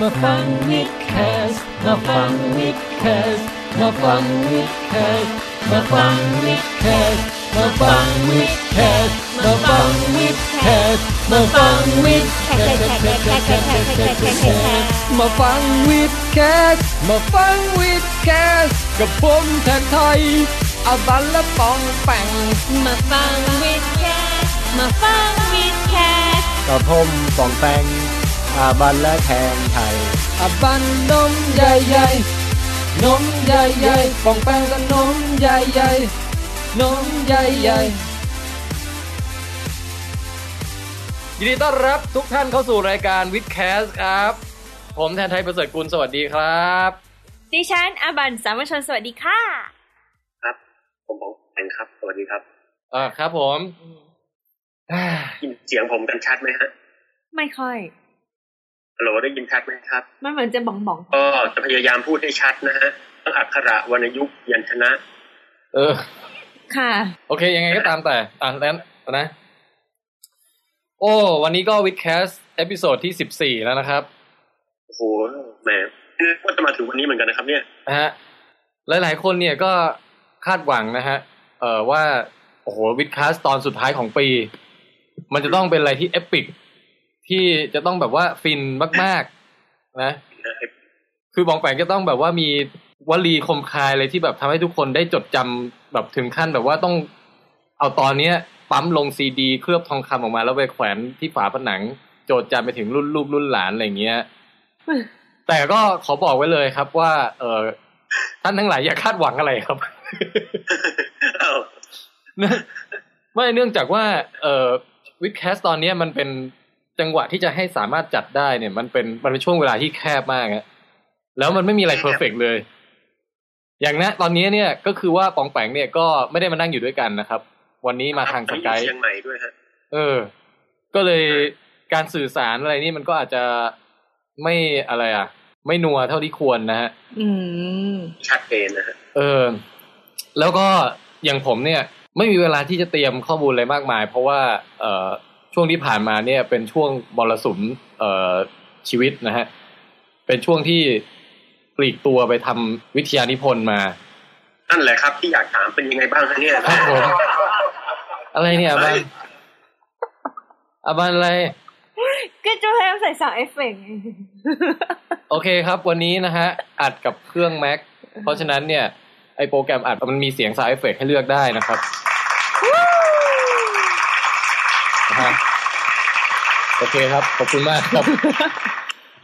มาฟัง WiTcast มาฟัง WiTcast มาฟัง WiTcast มาฟัง WiTcast มาฟัง WiTcastมาฟัง WiTcastมาฟัง WiTcastมาฟัง WiTcast มาฟัง WiTcast กับผมแทนไท อาบันและป๋องแป๋งมาฟัง WiTcast มาฟัง WiTcastสกับผมปองแปง อาบันและแทนไทยอาบันนมใหญ่ๆนมใหญ่ๆปองแปงกับนมใหญ่ๆนมใหญ่ๆยินดีต้อนรับทุกท่านเข้าสู่รายการวิดแคสครับ ผมแทนไทยประเสริฐกุลสวัสดีครับดิฉันอาบันสามัญชนสวัสดีค่ะ ครับ ผมของแองครับ สวัสดีครับอ่าครับผมอ่ายินเสียงผมกันชัดไหมฮะ ไม่ค่อย ฮัลโหลได้ยินชัดไหมครับมันเหมือนจะบ่องบ่องก็จะพยายามพูดให้ชัดนะฮะตั้งอักขระวรรณยุกต์พยัญชนะ เออๆค่ะ โอเค ยังไงก็ตามแต่อะแล้วนะ โอ้วันนี้ก็ WiTcast episode ที่สิบสี่แล้วนะครับโอ้โหแหมนึกว่าจะมาถึงวันนี้เหมือนกันนะครับ เนี่ยนะฮะหลายๆคนเนี่ยก็คาดหวังนะฮะ เอ่อว่า โอ้โห WiTcast ตอนสุดท้ายของปี มันจะต้องเป็นอะไรที่ epic ที่จะต้องแบบว่าฟินมากๆ นะ คือป๋องแป๋งจะต้องแบบว่ามีวลีคมคายอะไรที่แบบทำให้ทุกคนได้จดจำแบบถึงขั้นแบบว่าต้องเอาตอนเนี้ย ปั๊มลงซีดี เคลือบทองคำออกมาแล้วไปแขวนที่ฝาผนัง โจทย์จำไปถึงรุ่นลูกรุ่นหลานอะไรอย่างเงี้ย แต่ก็ขอบอกไว้เลยครับว่า เออท่านทั้งหลายอย่าคาดหวังอะไรครับเอ้าเนื่องไม่เนื่องจากว่า เอ่อวิดแคสตอนเนี้ยมันเป็น จังหวะที่จะให้สามารถจัดได้เนี่ย มันเป็นมันเป็นช่วงเวลาที่แคบมากอะแล้วมันไม่มีอะไรเพอร์เฟกเลย อย่างนะตอนนี้เนี่ยก็คือว่าปองแปงเนี่ยก็ไม่ได้มานั่งอยู่ด้วยกันนะครับ วันนี้มาทางสกายเชียงใหม่ด้วยฮะเออ ก็เลยการสื่อสารอะไรนี่มันก็อาจจะไม่อะไรอะ ไม่นัวเท่าที่ควรนะฮะอืมชัดเจนนะฮะเออ แล้วก็อย่างผมเนี่ย ไม่มีเวลาที่จะเตรียมข้อมูลอะไรมากมาย เพราะว่า เอ่อ ช่วงที่ผ่านมาเนี่ยเป็นช่วงมรสุมเอ่อชีวิตนะฮะเป็นช่วงที่ปลีกตัวไปทำวิทยานิพนธ์มานั่นแหละครับที่อยากถามเป็นยังไงบ้างฮะเนี่ยครับผมอะไรเนี่ยอาบันอาบันอะไรก็จะพยายามใส่ sound effect ไงโอเคครับ วันนี้นะฮะ อัดกับเครื่อง Mac เพราะฉะนั้นเนี่ย ไอโปรแกรมอัดมันมีเสียง sound effect ให้เลือกได้นะครับนะฮะ โอเคครับ ขอบคุณมากครับ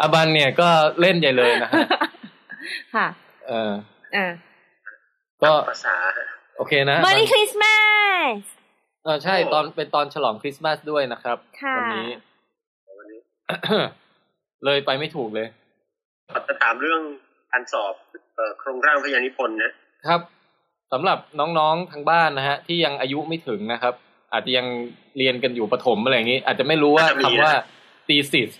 อาบันเนี่ยก็เล่นใหญ่เลยนะฮะค่ะ เอออ่าก็ภาษาฮะโอเคนะมอรี่คริสต์มาสเออใช่ตอนเป็นตอนฉลองคริสต์มาสด้วยนะครับค่ะวันี้วันนี้ เลยไปไม่ถูกเลยจะถามเรื่องการสอบเอ่อโครงร่างพยานิพนธ์นะครับสำหรับน้องๆทางบ้านนะฮะ ที่ยังอายุไม่ถึงนะครับ อาจจะยังเรียนกันอยู่ประถมอะไรอย่างนี้ อาจจะไม่รู้ว่าคำว่า thesis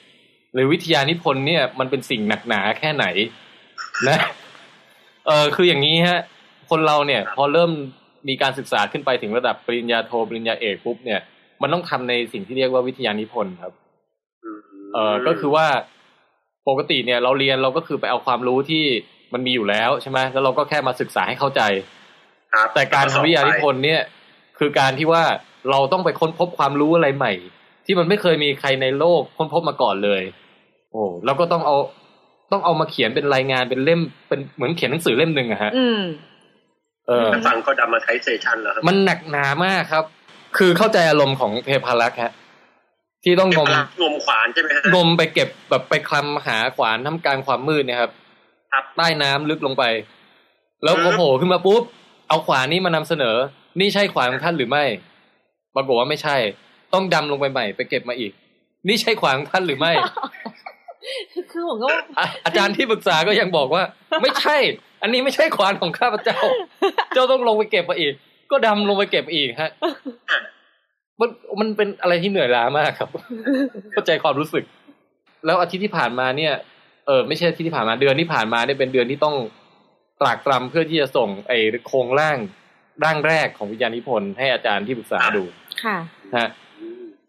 หรือวิทยานิพนธ์เนี่ย มันเป็นสิ่งหนักหนาแค่ไหน นะเออคืออย่างนี้ฮะ คนเราเนี่ย พอเริ่มมีการศึกษาขึ้นไปถึงระดับปริญญาโทปริญญาเอกปุ๊บเนี่ย มันต้องทำในสิ่งที่เรียกว่าวิทยานิพนธ์ครับมเออก็คือว่าปกติเนี่ย เราเรียนเราก็คือไปเอาความรู้ที่มันมีอยู่แล้วใช่ไหมแล้วเราก็แค่มาศึกษาให้เข้าใจครับแต่การทำวิทยานิพนธ์เนี่ย คือการที่ว่า เราต้องไปค้นพบความรู้อะไรใหม่ ที่มันไม่เคยมีใครในโลกค้นพบมาก่อนเลย โอ้แล้วก็ต้องเอาต้องเอามาเขียนเป็นรายงานเป็นเล่มเป็นเหมือนเขียนหนังสือเล่มหนึ่งอะฮะอืมเออถ้าฟังก็ดัมมาไทเซชันแล้วครับมันหนักหนามากครับ คือเข้าใจอารมณ์ของเทพารักษ์ฮะที่ต้องงมงมขวานใช่ไหมฮะงมไปเก็บแบบไปคลำหาขวานทำกลารความมืดเนี่ยครับครับใต้น้ำลึกลงไป แล้วพออืมโผล่ขึ้นมาปุ๊บเอาขวานนี้มานำเสนอ นี่ใช่ขวานของท่านหรือไม่ ปรากฏว่าไม่ใช่ ต้องดำลงไปใหม่ไปเก็บมาอีก นี่ใช่ขวานของท่านหรือไม่ คือผมก็อะอาจารย์ที่ปรึกษาก็ยังบอกว่า ไม่ใช่ อันนี้ไม่ใช่ขวานของข้าพเจ้า เจ้าต้องลงไปเก็บมาอีก ก็ดำลงไปเก็บอีกฮะมันมันเป็นอะไรที่เหนื่อยล้ามากครับเข้าใจความรู้สึก แล้วอาทิตย์ที่ผ่านมาเนี่ยเออไม่ใช่อาทิตย์ที่ผ่านมาเดือนที่ผ่านมาเนี่ยเป็นเดือนที่ต้องตรากตรำเพื่อที่จะส่งไอ้โครงร่างร่างแรกของวิญญาณิพนธ์ให้อาจารย์ที่ปรึกษาดู ค่ะฮะ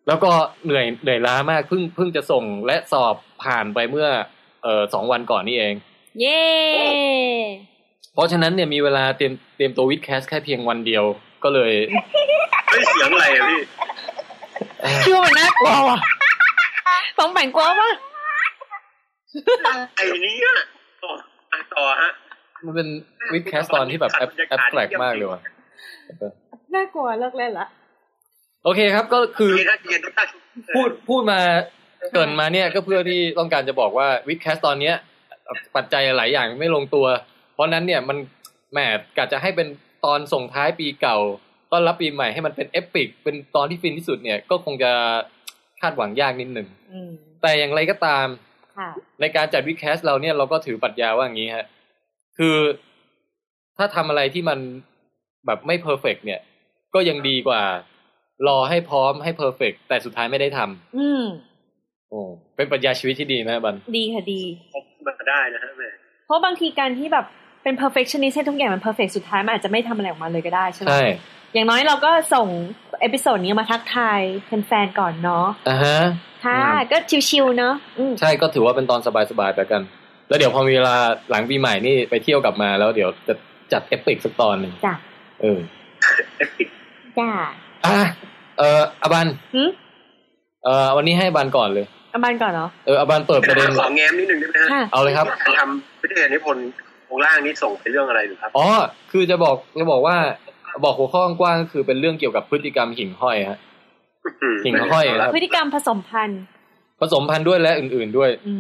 แล้วก็เหนื่อยเหนื่อยล้ามากเพิ่งเพิ่งจะส่งและสอบผ่านไปเมื่อเอ่อสองวันก่อนนี่เอง เย้เพราะฉะนั้นเนี่ยมีเวลาเตรียมเตรียมตัววิดแคสแค่เพียงวันเดียวก็เลยเฮ้ยเสียงอะไรอะพี่คิดว่ามันน่ากลัวว่ะต้องแบ่งกลัวปะไอ้เนี้ยต่ออะต่อฮะมันเป็นวิดแคสตอนที่แบบแอบแอบแปลกมากเลยว่ะน่ากลัวเลิกเล่นละ โอเคครับก็คือพูดพูดมาเกินมาเนี่ยก็เพื่อที่ต้องการจะบอกว่าวิดแคสตอนเนี้ย ปัจจัยหลายอย่างไม่ลงตัว เพราะนั้นเนี่ยมันแหมกะจะให้เป็นตอนส่งท้ายปีเก่าต้อนรับปีใหม่ให้มันเป็น epic เป็นตอนที่ฟินที่สุดเนี่ยก็คงจะคาดหวังยากนิดหนึ่งแต่อย่างไรก็ตามในการจัด WiTcast เราเนี่ยเราก็ถือปรัชญาว่าอย่างนี้ฮะคือถ้าทำอะไรที่มันแบบไม่ perfect เนี่ย ก็ยังดีกว่า รอให้พร้อมให้ perfect แต่สุดท้ายไม่ได้ทำอืมโอ้เป็นปรัชญาชีวิตที่ดีนะบัน ดีค่ะดีพบมาได้นะฮะแม่เพราะบางทีการที่แบบเป็น perfectionist ให้ทุกอย่างมัน perfect สุดท้ายมันอาจจะไม่ทำอะไรออกมาเลยก็ได้ใช่ไหมใช่อย่างน้อยเราก็ส่ง episode นี้มาทักทายแฟนๆก่อนเนาะอ่าฮะค่ะอืมก็ชิวๆเนาะอืมใช่ก็ถือว่าเป็นตอนสบายๆไปกัน แล้วเดี๋ยวพอมีเวลาหลังปีใหม่นี่ไปเที่ยวกลับมาแล้วเดี๋ยวจะจัด epic สักตอนหนึ่งจ้ะเออ epic จ้า อะเอออบันหืมเออวันนี้ให้บันก่อนเลยเอาบานก่อนเนาะเอออบันเปิดประเด็นขอแง้มนิดนึงได้ไหมฮะค่ะเอาเลยครับการทำวิทยานิพนธ์ของล่างนี้ส่งไปเรื่องอะไรหรือครับอ๋อคือจะบอกจะบอกว่าบอกหัวข้อกว้างๆก็คือเป็นเรื่องเกี่ยวกับพฤติกรรมหิ่งห้อยฮะหิ่งห้อยครับพฤติกรรมผสมพันธุ์ ผสมพันธุ์ด้วยและอื่น ๆด้วยอื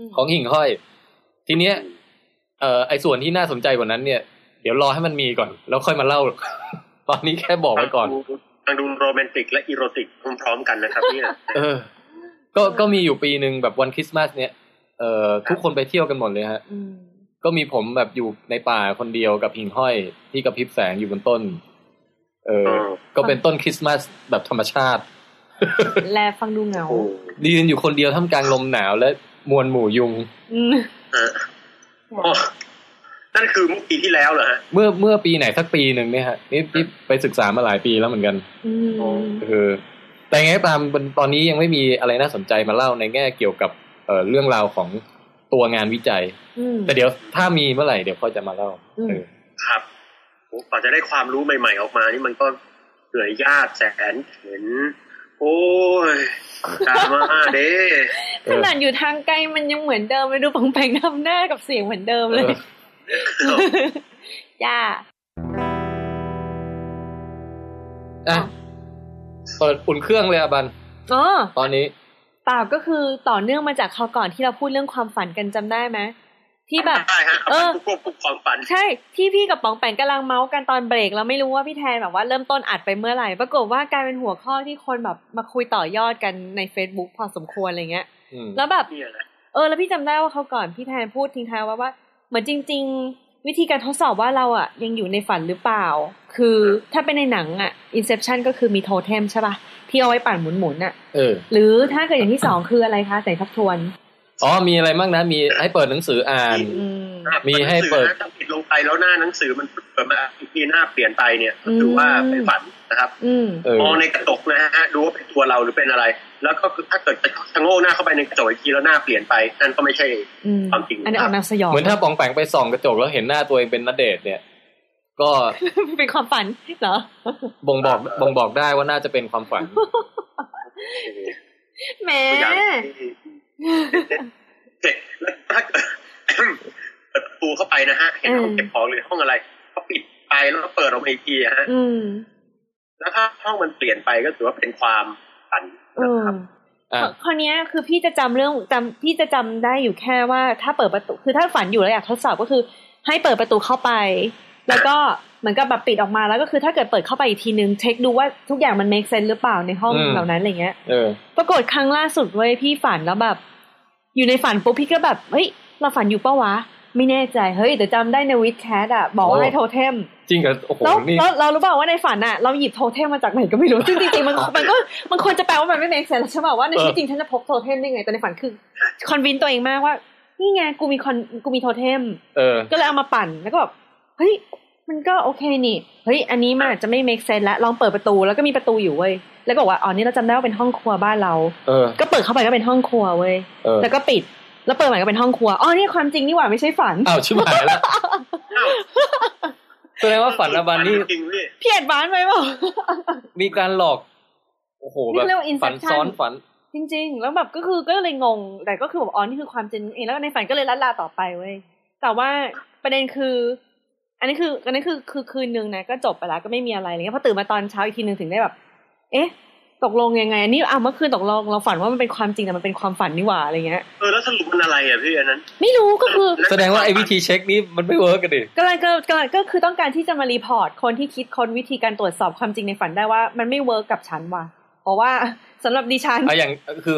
มของหิ่งห้อย ทีเนี้ย เอ่อไอ้ส่วนที่น่าสนใจกว่านั้นเนี่ย เดี๋ยวรอให้มันมีก่อน แล้วค่อยมาเล่า ตอนนี้แค่บอกไว้ก่อน ทางดูโรแมนติกและอีโรติกพร้อมๆกันนะครับเนี่ยเออ ก็ก็มีอยู่ปีหนึ่งแบบวันคริสต์มาสเนี่ยเอ่อทุกคนไปเที่ยวกันหมดเลยฮะอืมก็มีผมแบบอยู่ในป่าคนเดียวกับหิ่งห้อยที่กระพริบแสงอยู่บนต้น เอออืมก็เป็นต้นคริสต์มาสแบบธรรมชาติ แลฟังดูเหงาโอ้ยืนอยู่คนเดียวท่ามกลางลมหนาวและมวลหมู่ยุงอืมฮะอ๋อ นั่นคือเมื่อปีที่แล้วเหรอฮะเมื่อเมื่อปีไหนสักปีหนึ่งเนี่ยฮะนี่นี่ไปศึกษามาหลายปีแล้วเหมือนกันอืมเออแต่ไงก็ตามตอนนี้ยังไม่มีอะไรน่าสนใจมาเล่าในแง่เกี่ยวกับเอ่อเรื่องราวของตัวงานวิจัยอืมแต่เดี๋ยวถ้ามีเมื่อไหร่เดี๋ยวค่อยจะมาเล่าอืมเออครับโอ้กว่อนจะได้ความรู้ใหม่ ๆ ออกมานี่มันก็เหนื่อยยากแสนเข็น โอ้ยดราม่าเด้เอขอนาดอยู่ทางไกลมันยังเหมือนเดิมไปดูปังแปงทำหน้ากับเสียงเหมือนเดิมเอเลยอ จ้าอะเปิดอุ่นเครื่องเลยอะบันอ๋อตอนนี้เปล่าก็คือต่อเนื่องมาจากคราวก่อนที่เราพูดเรื่องความฝันกันจำได้ไหมที่แบบใช่ฮะเอเอาอไปควบคุมความฝัน ใช่ ที่พี่กับป๋องแปงกำลังเมาส์กันตอนเบรกเราไม่รู้ว่าพี่แทนแบบว่าเริ่มต้นอัดไปเมื่อไหร่ ปรากฏว่ากลายเป็นหัวข้อที่คนแบบมาคุยต่อยอดกันใน Facebook พอสมควรอะไรเงี้ยอืมแล้วแบบเนี่ยแหละเออ แล้วพี่จำได้ว่าเขาก่อนพี่แทนพูดทิ้งท้ายว่าว่า เหมือนจริง ๆ วิธีการทดสอบว่าเราอะยังอยู่ในฝันหรือเปล่า คือถ้าเป็นในหนังอะ Inception ก็คือมีโทเทมใช่ป่ะที่เอาไว้ปั่นหมุนๆอะเออ หรือถ้าเกิดอย่างที่สองคืออะไรคะแต่ทบทวนอ๋อ มีอะไรบ้างนะ มีให้เปิดหนังสืออ่านอืมมีให้เปิดหนังสือนะถ้าปิดลงไปแล้วหน้าหนังสือมันเปิดมาอีกทีหน้าเปลี่ยนไปเนี่ยก็ถือว่าเป็นฝันนะครับอืมเออมองในกระจกนะฮะดูว่าเป็นตัวเราหรือเป็นอะไร แล้วก็คือถ้าเกิดจะชะโงกหน้าเข้าไปในกระจกอีกทีแล้วหน้าเปลี่ยนไปนั่นก็ไม่ใช่อืมความจริงอันนี้ออกแนวสยองเหมือนถ้าปองแปงไปส่องกระจกแล้วเห็นหน้าตัวเองเป็นนเดชน์เนี่ย ก็เป็นความฝันเหรอบ่งบอกบ่งบอกได้ว่าน่าจะเป็นความฝันแหมตัวอย่างที่เด็กแล้วถ้าเกิดเปิดประตูเข้าไปนะฮะเห็นห้องเก็บของหรือห้องอะไรก็ปิดไปแล้วก็เปิดออกมาอีกทีอะฮะอืมแล้วถ้าห้องมันเปลี่ยนไปก็ถือว่าเป็นความฝันอื นะมครับอะคราวเนี้ยคือพี่จะจำเรื่องจำพี่จะจำได้อยู่แค่ว่าถ้าเปิดประตูคือถ้าฝันอยู่แล้วอยากทดสอบก็คือ ให้เปิดประตูเข้าไป แล้วก็เหมือนกับแบบปิดออกมาแล้วก็คือถ้าเกิดเปิดเข้าไปอีกทีนึงเช็คดูว่าทุกอย่างมัน make sense หรือเปล่าในห้องอืมเหล่านั้นอะไรเงี้ยเออปรากฏครั้งล่าสุดเว้ยพี่ฝันแล้วแบบ อยู่ในฝันปุ๊บพี่ก็แบบเฮ้ยเราฝันอยู่ปะวะ ไม่แน่ใจเฮ้ยแต่จำได้ในวิดแคสอะบอกว่าโอ้ให้โทเทมจริงกับโอ้โหแล้วนี่แล้วเรารู้เปล่าว่าในฝันอะเราหยิบโทเทมมาจากไหนก็ไม่รู้ซึ่งจริงๆมันมันก็มันควรจะแปลว่ามันไม่ make sense แล้วใช่ป่ะว่าในชีวิตจริงฉันจะพกโทเทมได้ไงแต่ในฝันคือ convince ตัวเองมากว่านี่ไงกูมีคอนกูมีโทเทมเออก็เลยเอามาปั่นแล้วก็แบบเฮ้ยมันก็โอเคนี่เฮ้ยอันนี้มันอาจจะไม่ make sense แล้วลองเปิดประตูแล้วก็มีประตูอยู่เว้ยแล้วก็บอกว่าอ๋อนี่เราจำได้ว่าเป็นห้องครัวบ้านเราเออก็เปิดเข้าไปก็เป็นห้องครัวเว้ยเออแล้วก็ปิด แล้วเปิดใหม่ก็เป็นห้องครัวอ๋อนี่ความจริงนี่หว่าไม่ใช่ฝันอ้าวชิบหายแล้วอ้าวแสดงว่าฝันอบันนี่จริงพี่เพียดบ้านไปเปล่ามีการหลอกโอ้โหนี่แบบเรียกว่าฝัน Inception ซ้อนฝัน จริง ๆ แล้วแบบก็คือก็เลยงง แต่ก็คือแบบอ๋อนี่คือความจริงเองแล้วในฝันก็เลยลัดลาต่อไปเว้ยแต่ว่าประเด็นคือ อันนี้คืออันนี้คือคือคืนนึงนะก็จบไปแล้วก็ไม่มีอะไรอะไรเงี้ยพอตื่นมาตอนเช้าอีกทีนึงถึงได้แบบ เอ๊ะ ตกลงยังไงอันนี้อ้าวเมื่อคืนตกลงเราฝันว่ามันเป็นความจริงแต่มันเป็นความฝันนี่หว่าอะไรเงี้ยเออแล้วสรุปมันอะไรอะพี่อันนั้น ไม่รู้ก็คือ แสดงว่าไอ้วิธีเช็คนี้มันไม่ work กันดิกำลังก็กำลังก็คือต้องการที่จะมา report คนที่คิดค้นวิธีการตรวจสอบความจริงในฝันได้ว่ามันไม่ work กับฉันว่ะเพราะว่าสำหรับดิฉันอะอย่างคือ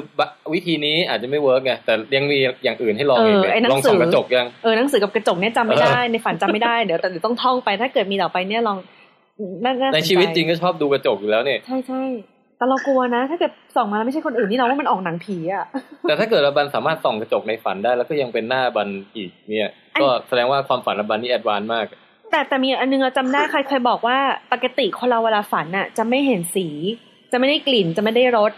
วิธีนี้อาจจะไม่ work ไงแต่ยังมีอย่างอื่นให้ลองเอออีกเนี่ยไอ้หนังลองสืส่อองกระจกยังเออหนังสือกับกระจกเนี่ยจำไม่ได้ในฝันจำไม่ได้เดี๋ยวแต่เดี๋ยวต้องท่องไปถ้าเกิดมีต่อไปเนี่ยลองน่าน่าสในใจชีวิตจริงก็ชอบดูกระจกอยู่แล้วเนี่ยใช่ใช่ แต่เรากลัวนะ ถ้าเกิดส่องมาแล้วไม่ใช่คนอื่นนี่เราว่ามันออกหนังผีอะแต่ถ้าเกิดอาบันสามารถส่องกระจกในฝันได้ แล้วก็ยังเป็นหน้าบันอีกเนี่ยอันก็แสดงว่าความฝันอาบันนี่ advance มาก แต่แต่มีอันนึงเราจำได้ใครเคยบอกว่าปกติคนเราเวลาฝันน่ะจะไม่เห็นสี จะไม่ได้กลิ่นจะไม่ได้รส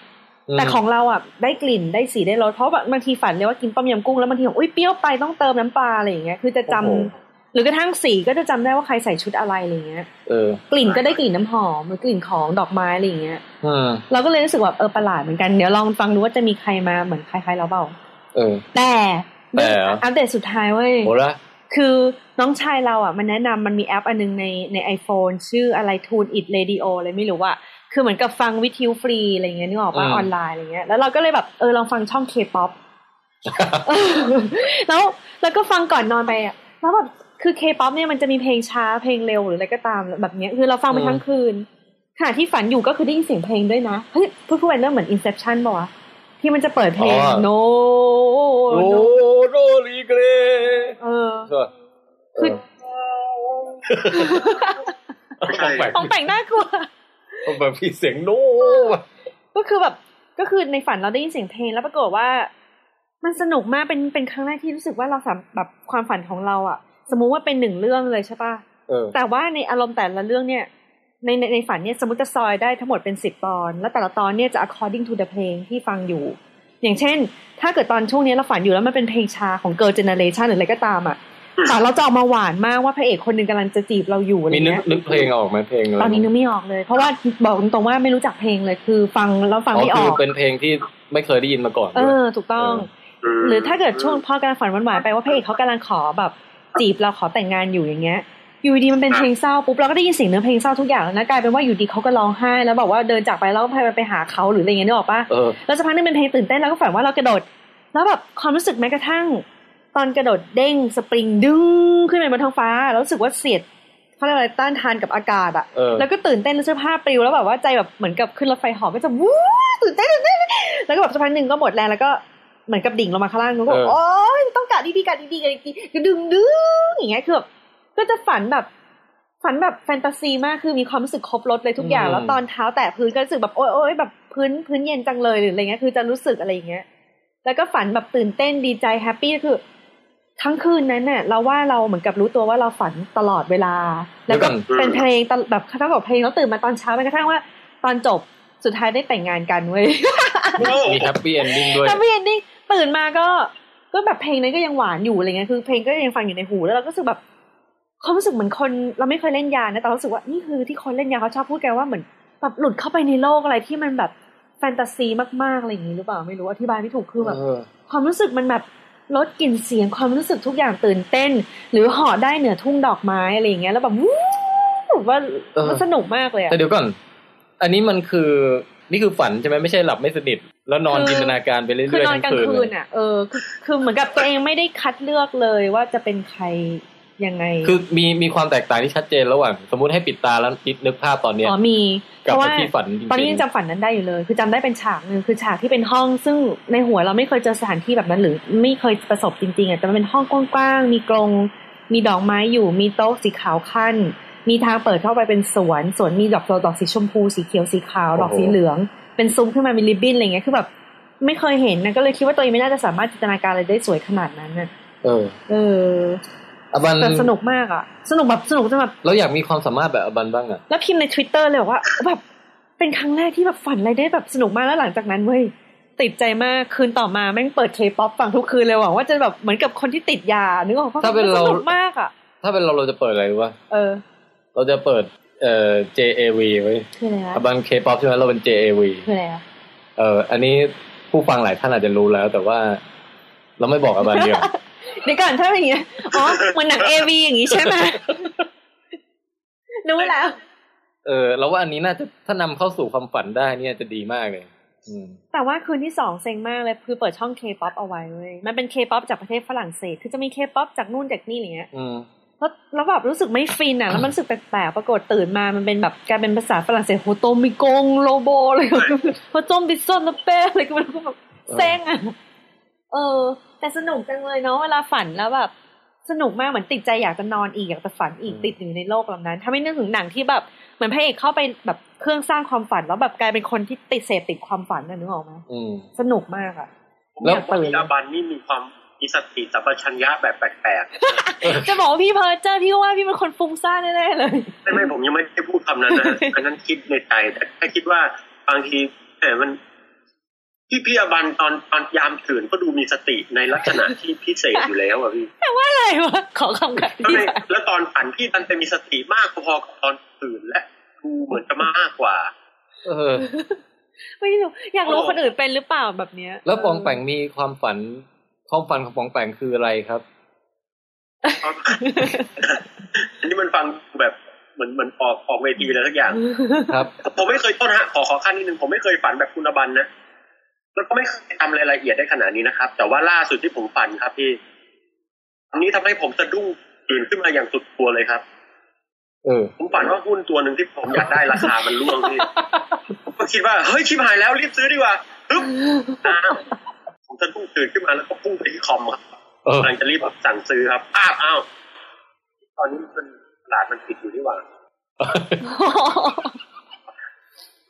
อืมแต่ของเราอะได้กลิ่นได้สีได้รสเพราะว่าบางทีฝันเลยว่ากินต้มยำกุ้งแล้วบางทีบอกอุ้ยเปรี้ยวไปต้องเติมน้ำปลาอะไรอย่างเงี้ยคือจะจำโอ้โหหรือกระทั่งสีก็จะจำได้ว่าใครใส่ชุดอะไรอะไรอย่างเงี้ยเออกลิ่นก็ได้กลิ่นน้ำหอมหรือกลิ่นของดอกไม้อะไรอย่างเงี้ยอืมเราก็เลยรู้สึกว่าเออประหลาดเหมือนกันเดี๋ยวลองฟังดูว่าจะมีใครมาเหมือนคล้ายๆเราเปล่าเออ แต่แต่เหรออัปเดตสุดท้ายเว้ยโหละคือน้องชายเราอะ มันแนะนำมันมีแอปอันนึงในใน iPhone ชื่ออะไร Tune It Radio อะไรไม่รู้ว่าคือเหมือนกับฟังวิทยุฟรีอะไรเงี้ยนึกออกป่ะออนไลน์อะไรเงี้ยแล้วเราก็เลยแบบเออลองฟังช่อง K-pop แล้วแล้วก็ฟังก่อนนอนไปอะแล้วแบบ คือ K-pop เนี่ยมันจะมีเพลงช้าเพลงเร็วหรืออะไรก็ตามแบบเนี้ยคือเราฟังไปทั้งคืนขณะที่ฝันอยู่ก็คือได้ยินเสียงเพลงด้วยนะเฮ้ยพูดพูดไปเริ่มเหมือน Inception ป่าวะที่มันจะเปิดเพลง no โอ้ no โรลีเกรเออใช่ปะคือไม่ใช่แปลกของแต่งน่ากลัวแบบมีเสียงโน้ก็คือแบบก็คือในฝันเราได้ยินเสียงเพลงแล้วปรากฏว่า มันสนุกมากเป็นเป็นครั้งแรกที่รู้สึกว่าเราสามแบบความฝันของเราอะ สมมุติว่าเป็นหนึ่งเรื่องเลยใช่ปะเออแต่ว่าในอารมณ์แต่ละเรื่องเนี่ยในในในฝันเนี่ยสมมติจะซอยได้ทั้งหมดเป็นสิบตอน แล้วแต่ละตอนเนี่ยจะ according to the เพลงที่ฟังอยู่ อย่างเช่น ถ้าเกิดตอนช่วงนี้เราฝันอยู่แล้วมันเป็นเพลงชาของ girl generation หรืออะไรก็ตามอะฝันเราจะออกมาหวานมากว่าพระเอกคนหนึ่งกำลังจะจีบเราอยู่อะไรมีนึกเงี้ยนึกเพลงออกไหมเพลงอะไรตอนนี้นึกไม่ออกเลย เพราะว่าบอกตรงๆว่าไม่รู้จักเพลงเลยคือ ฟังแล้วฟังอ๋อไม่อคืออกเป็นเพลงที่ไม่เคยได้ยินมาก่อนเอด้วยอถูกต้อง หรือถ้าเกิดช่วงพอกำลังฝันหวานๆไปว่าพระเอกเขากำลังขอแบบ จีบเราขอแต่งงานอยู่อย่างเงี้ย อยู่ดีมันเป็นเพลงเศร้าปุ๊บเราก็ได้ยินเสียงเนื้อเพลงเศร้าทุกอย่างแล้วนะกลายเป็นว่าอยู่ดีเขาก็ร้องไห้แล้วบอกว่าเดินจากไปแล้วก็พาไปหาเขาหรืออะไรเงี้ยนึกออกปะเออแล้วสักพักนึงเป็นเพลงตื่นเต้นแล้วก็ฝันว่าเรากระโดด แล้วแบบความรู้สึกแม้กระทั่ง ตอนกระโดดเด้งสปริงดึงขึ้นไปบนท้องฟ้าแล้วรู้สึกว่าเสียดเขาเรียกอะไรต้านทานกับอากาศอะเออแล้วก็ตื่นเต้นแล้วเสื้อผ้าปลิวแล้วแบบว่าใจแบบเหมือนกับขึ้นรถไฟเหอก็จะวู้ตื่นเต้นตื่นเต้นแล้วก็แบบสักพักหนึ่งก็หมดแรงแล้วก็ เหมือนกับดิ่งลงมาข้างล่างแล้วก็เออโอ๊ยต้องกะดีๆกะดีๆกะดีๆก็ดึงดึงอย่างเงี้ยคือแบบก็จะฝันแบบฝันแบบแฟนตาซีมากคือมีความรู้สึกครบรถเลยทุกอย่าง แล้วตอนเท้าแตะพื้นก็รู้สึกแบบโอ๊ยโอ๊ยแบบพื้นพื้นเย็นจังเลยหรืออะไรเงี้ยคือจะรู้สึกอะไรอย่างเงี้ย แล้วก็ฝันแบบตื่นเต้นดีใจแฮปปี้คือ ทั้งคืนนั้นน่ะเราว่าเราเหมือนกับรู้ตัวว่าเราฝันตลอดเวลา แล้วก็เดี๋ยวก่อนเป็นเพลงตลแบบเท่ากับเพลงแล้วตื่นมาตอนเช้าแม้กระทั่งว่า ตอนจบสุดท้ายได้แต่งงานกันเว้ยมี happy ending ด้วย hap py ending ตื่นมาก็ก็แบบเพลงนั้นก็ยังหวานอยู่อะไรเงี้ยคือเพลงก็ยังฟังอยู่ในหูแล้วเราก็รู้สึกแบบความรู้สึกเหมือนคนเราไม่เคยเล่นยานะแต่เรารู้สึกว่านี่คือที่คนเล่นยาเขาชอบพูดกันว่าเหมือนแบบหลุดเข้าไปในโลกอะไรที่มันแบบแฟนตาซีมากๆอะไรอย่างนี้หรือเปล่าไม่รู้อธิบายไม่ถูกคือแบบเออความรู้สึกมันแบบรสกลิ่นเสียงความรู้สึกทุกอย่างตื่นเต้น หรือเหาะได้เหนือทุ่งดอกไม้อะไรอย่างเงี้ยแล้วแบบวู้แบบว่าเออมันสนุกมากเลยอะแต่เดี๋ยวก่อน อันนี้มันคือนี่คือฝันใช่ไหมไม่ใช่หลับไม่สนิท แล้วนอนคือจินตนาการไปเรื่อยๆคือนอนกลางทั้คืนอะเออคือคือเหมือนกับตัวเองไม่ได้คัดเลือกเลยว่าจะเป็นใครยังไง คือมีมีความแตกต่างที่ชัดเจนระหว่าง สมมุติให้ปิดตาแล้วคิดนึกภาพตอนเนี้ยอ๋อมีกับเพราะว่าไอ้ที่ฝันจริงๆตอนนี้ยังจำฝันนั้นได้อยู่เลย คือจำได้เป็นฉากหนึ่งคือฉากที่เป็นห้อง ซึ่งในหัวเราไม่เคยเจอสถานที่แบบนั้น หรือไม่เคยประสบจริงๆอะแต่มันเป็นห้องกว้างๆมีกรงมีดอกไม้อยู่มีโต๊ะสีขาวขั้น มีทางเปิดเข้าไปเป็นสวนสวนมีดอกดอกสีชมพูสีเขียวสีขาวดอกสีเหลือง เป็นซุ้มขึ้นมามีริบบิ้นอะไรเงี้ยคือแบบไม่เคยเห็นนะก็เลยคิดว่าตัวเองไม่น่าจะสามารถจินตนาการอะไรได้สวยขนาดนั้นน่ะเออ เอออบันแต่สนุกมากอะ สนุกแบบสนุกจนแบบเราอยากมีความสามารถแบบอบันบ้างอะแล้วพิมพ์ใน Twitter เลยบอกว่าแบบเป็นครั้งแรกที่แบบฝันอะไรได้แบบสนุกมากแล้วหลังจากนั้นเว้ยติดใจมากคืนต่อมาแม่งเปิดเคป๊อปฟังทุกคืนเลยหวังว่าจะแบบเหมือนกับคนที่ติดยานึกออกปะถ้าเป็นเราสนุกมากอะ ถ้าเป็นเราเราจะเปิดอะไรรู้ป่ะเออ เราจะเปิด เอ่อ JAV ไว้คืออะไรอาบันเคป๊อปใช่ไหมเราเป็น JAV คืออะไรอะเอออันนี้ผู้ฟังหลายท่านอาจจะรู้แล้ว แต่ว่าเราไม่บอกอาบันเดียวเดี๋ยวก่อนถ้าเป็นอย่างเงี้ยอ๋อเหมือนหนังเอวีอย่างงี้ใช่ไหมรู้แล้ว เออเราว่าอันนี้น่าจะถ้านำเข้าสู่ความฝันได้เนี่ยจะดีมากเลยอืมแต่ว่าคืนที่สองเซ็งมากเลยคือเปิดช่องเคป๊อปเอาไว้เว้ยมันเป็นเคป๊อปจากประเทศฝรั่งเศส คือจะมีเคป๊อปจากนู่นจากนี่อะไรเงี้ยอืม แล้วแล้วแบบรู้สึกไม่ฟินอะแล้วมันรู้สึกแปลกๆปรากฏตื่นมามันเป็นแบบกลายเป็นภาษาฝรั่งเศสโฮโตมิกงโลโบอะไรก็ไม่รู้โฮโตมิซอนนาเป้อะไรก็ไม่รู้แบบเซ็งอะเออ แต่สนุกจังเลยเนาะเวลาฝันแล้วแบบสนุกมากเหมือนติดใจอยากจะนอนอีกอยากจะฝันอีกอืมติดอยู่ในโลกแบบนั้น ถ้าไม่นึกถึงหนังที่แบบเหมือนพระเอกเข้าไปแบบเครื่องสร้างความฝันแล้วแบบกลายเป็นคนที่ติดเสพติดความฝันน่ะนึกออกไหมอืมสนุกมากอะแล้วอยากตื่นอาบันนี่มีความ มีสติสัมปชัญญะแบบแปลกจะบอกว่าพี่เพิร์เจอร์พี่ก็ว่าพี่เป็นคนฟุ้งซ่านแน่ๆเลยๆไม่ไม่ผมยังไม่ได้พูดคำนั้นนะอันนั้นคิดในใจแต่แค่คิดว่าบางทีแต่มันพี่พี่อาบันตอนตอนยามตื่นก็ดูมีสติในลักษณะที่พิเศษอยู่แล้วอะพี่อะไรวะขอคำกับแล้วพี่ในแล้วตอนฝันพี่ดันจะมีสติมากพอๆกับตอนตื่นและดูเหมือนจะมากกว่า เออ ไม่รู้อยากรู้คนอื่นเป็นหรือเปล่าแบบเนี้ย แล้วปองแปงมีความฝัน ความฝันของปองแปงคืออะไรครับ อันนี้มันฟังแบบเหมือนเหมือนออกออกเวทีอะไรสักอย่าง ครับ ผมไม่เคยต้นฮะขอขอขั้นนิดนึงผมไม่เคยฝันแบบคุณอบันนะแล้วก็ไม่เคยทำรายละเอียดได้ขนาดนี้นะครับ แต่ว่าล่าสุดที่ผมฝันครับพี่อันนี้ทำให้ผมสะดุ้งตื่นขึ้นมาอย่างสุดตัวเลยครับเออผมฝันว่าหุ้นตัวหนึ่งที่ผมอยากได้ราคามันร่วงพี่ผมก็คิดว่าเฮ้ยชิบหายแล้วรีบซื้อดีกว่าปึ๊บอ้าว ผมสะดุ้งตื่นขึ้นมาแล้วก็พุ่งไปที่คอมครับเออกำลังจะรีบสั่งซื้อครับอ้าวอ้าวตอนนี้มันตลาดมันปิดอยู่นี่หว่า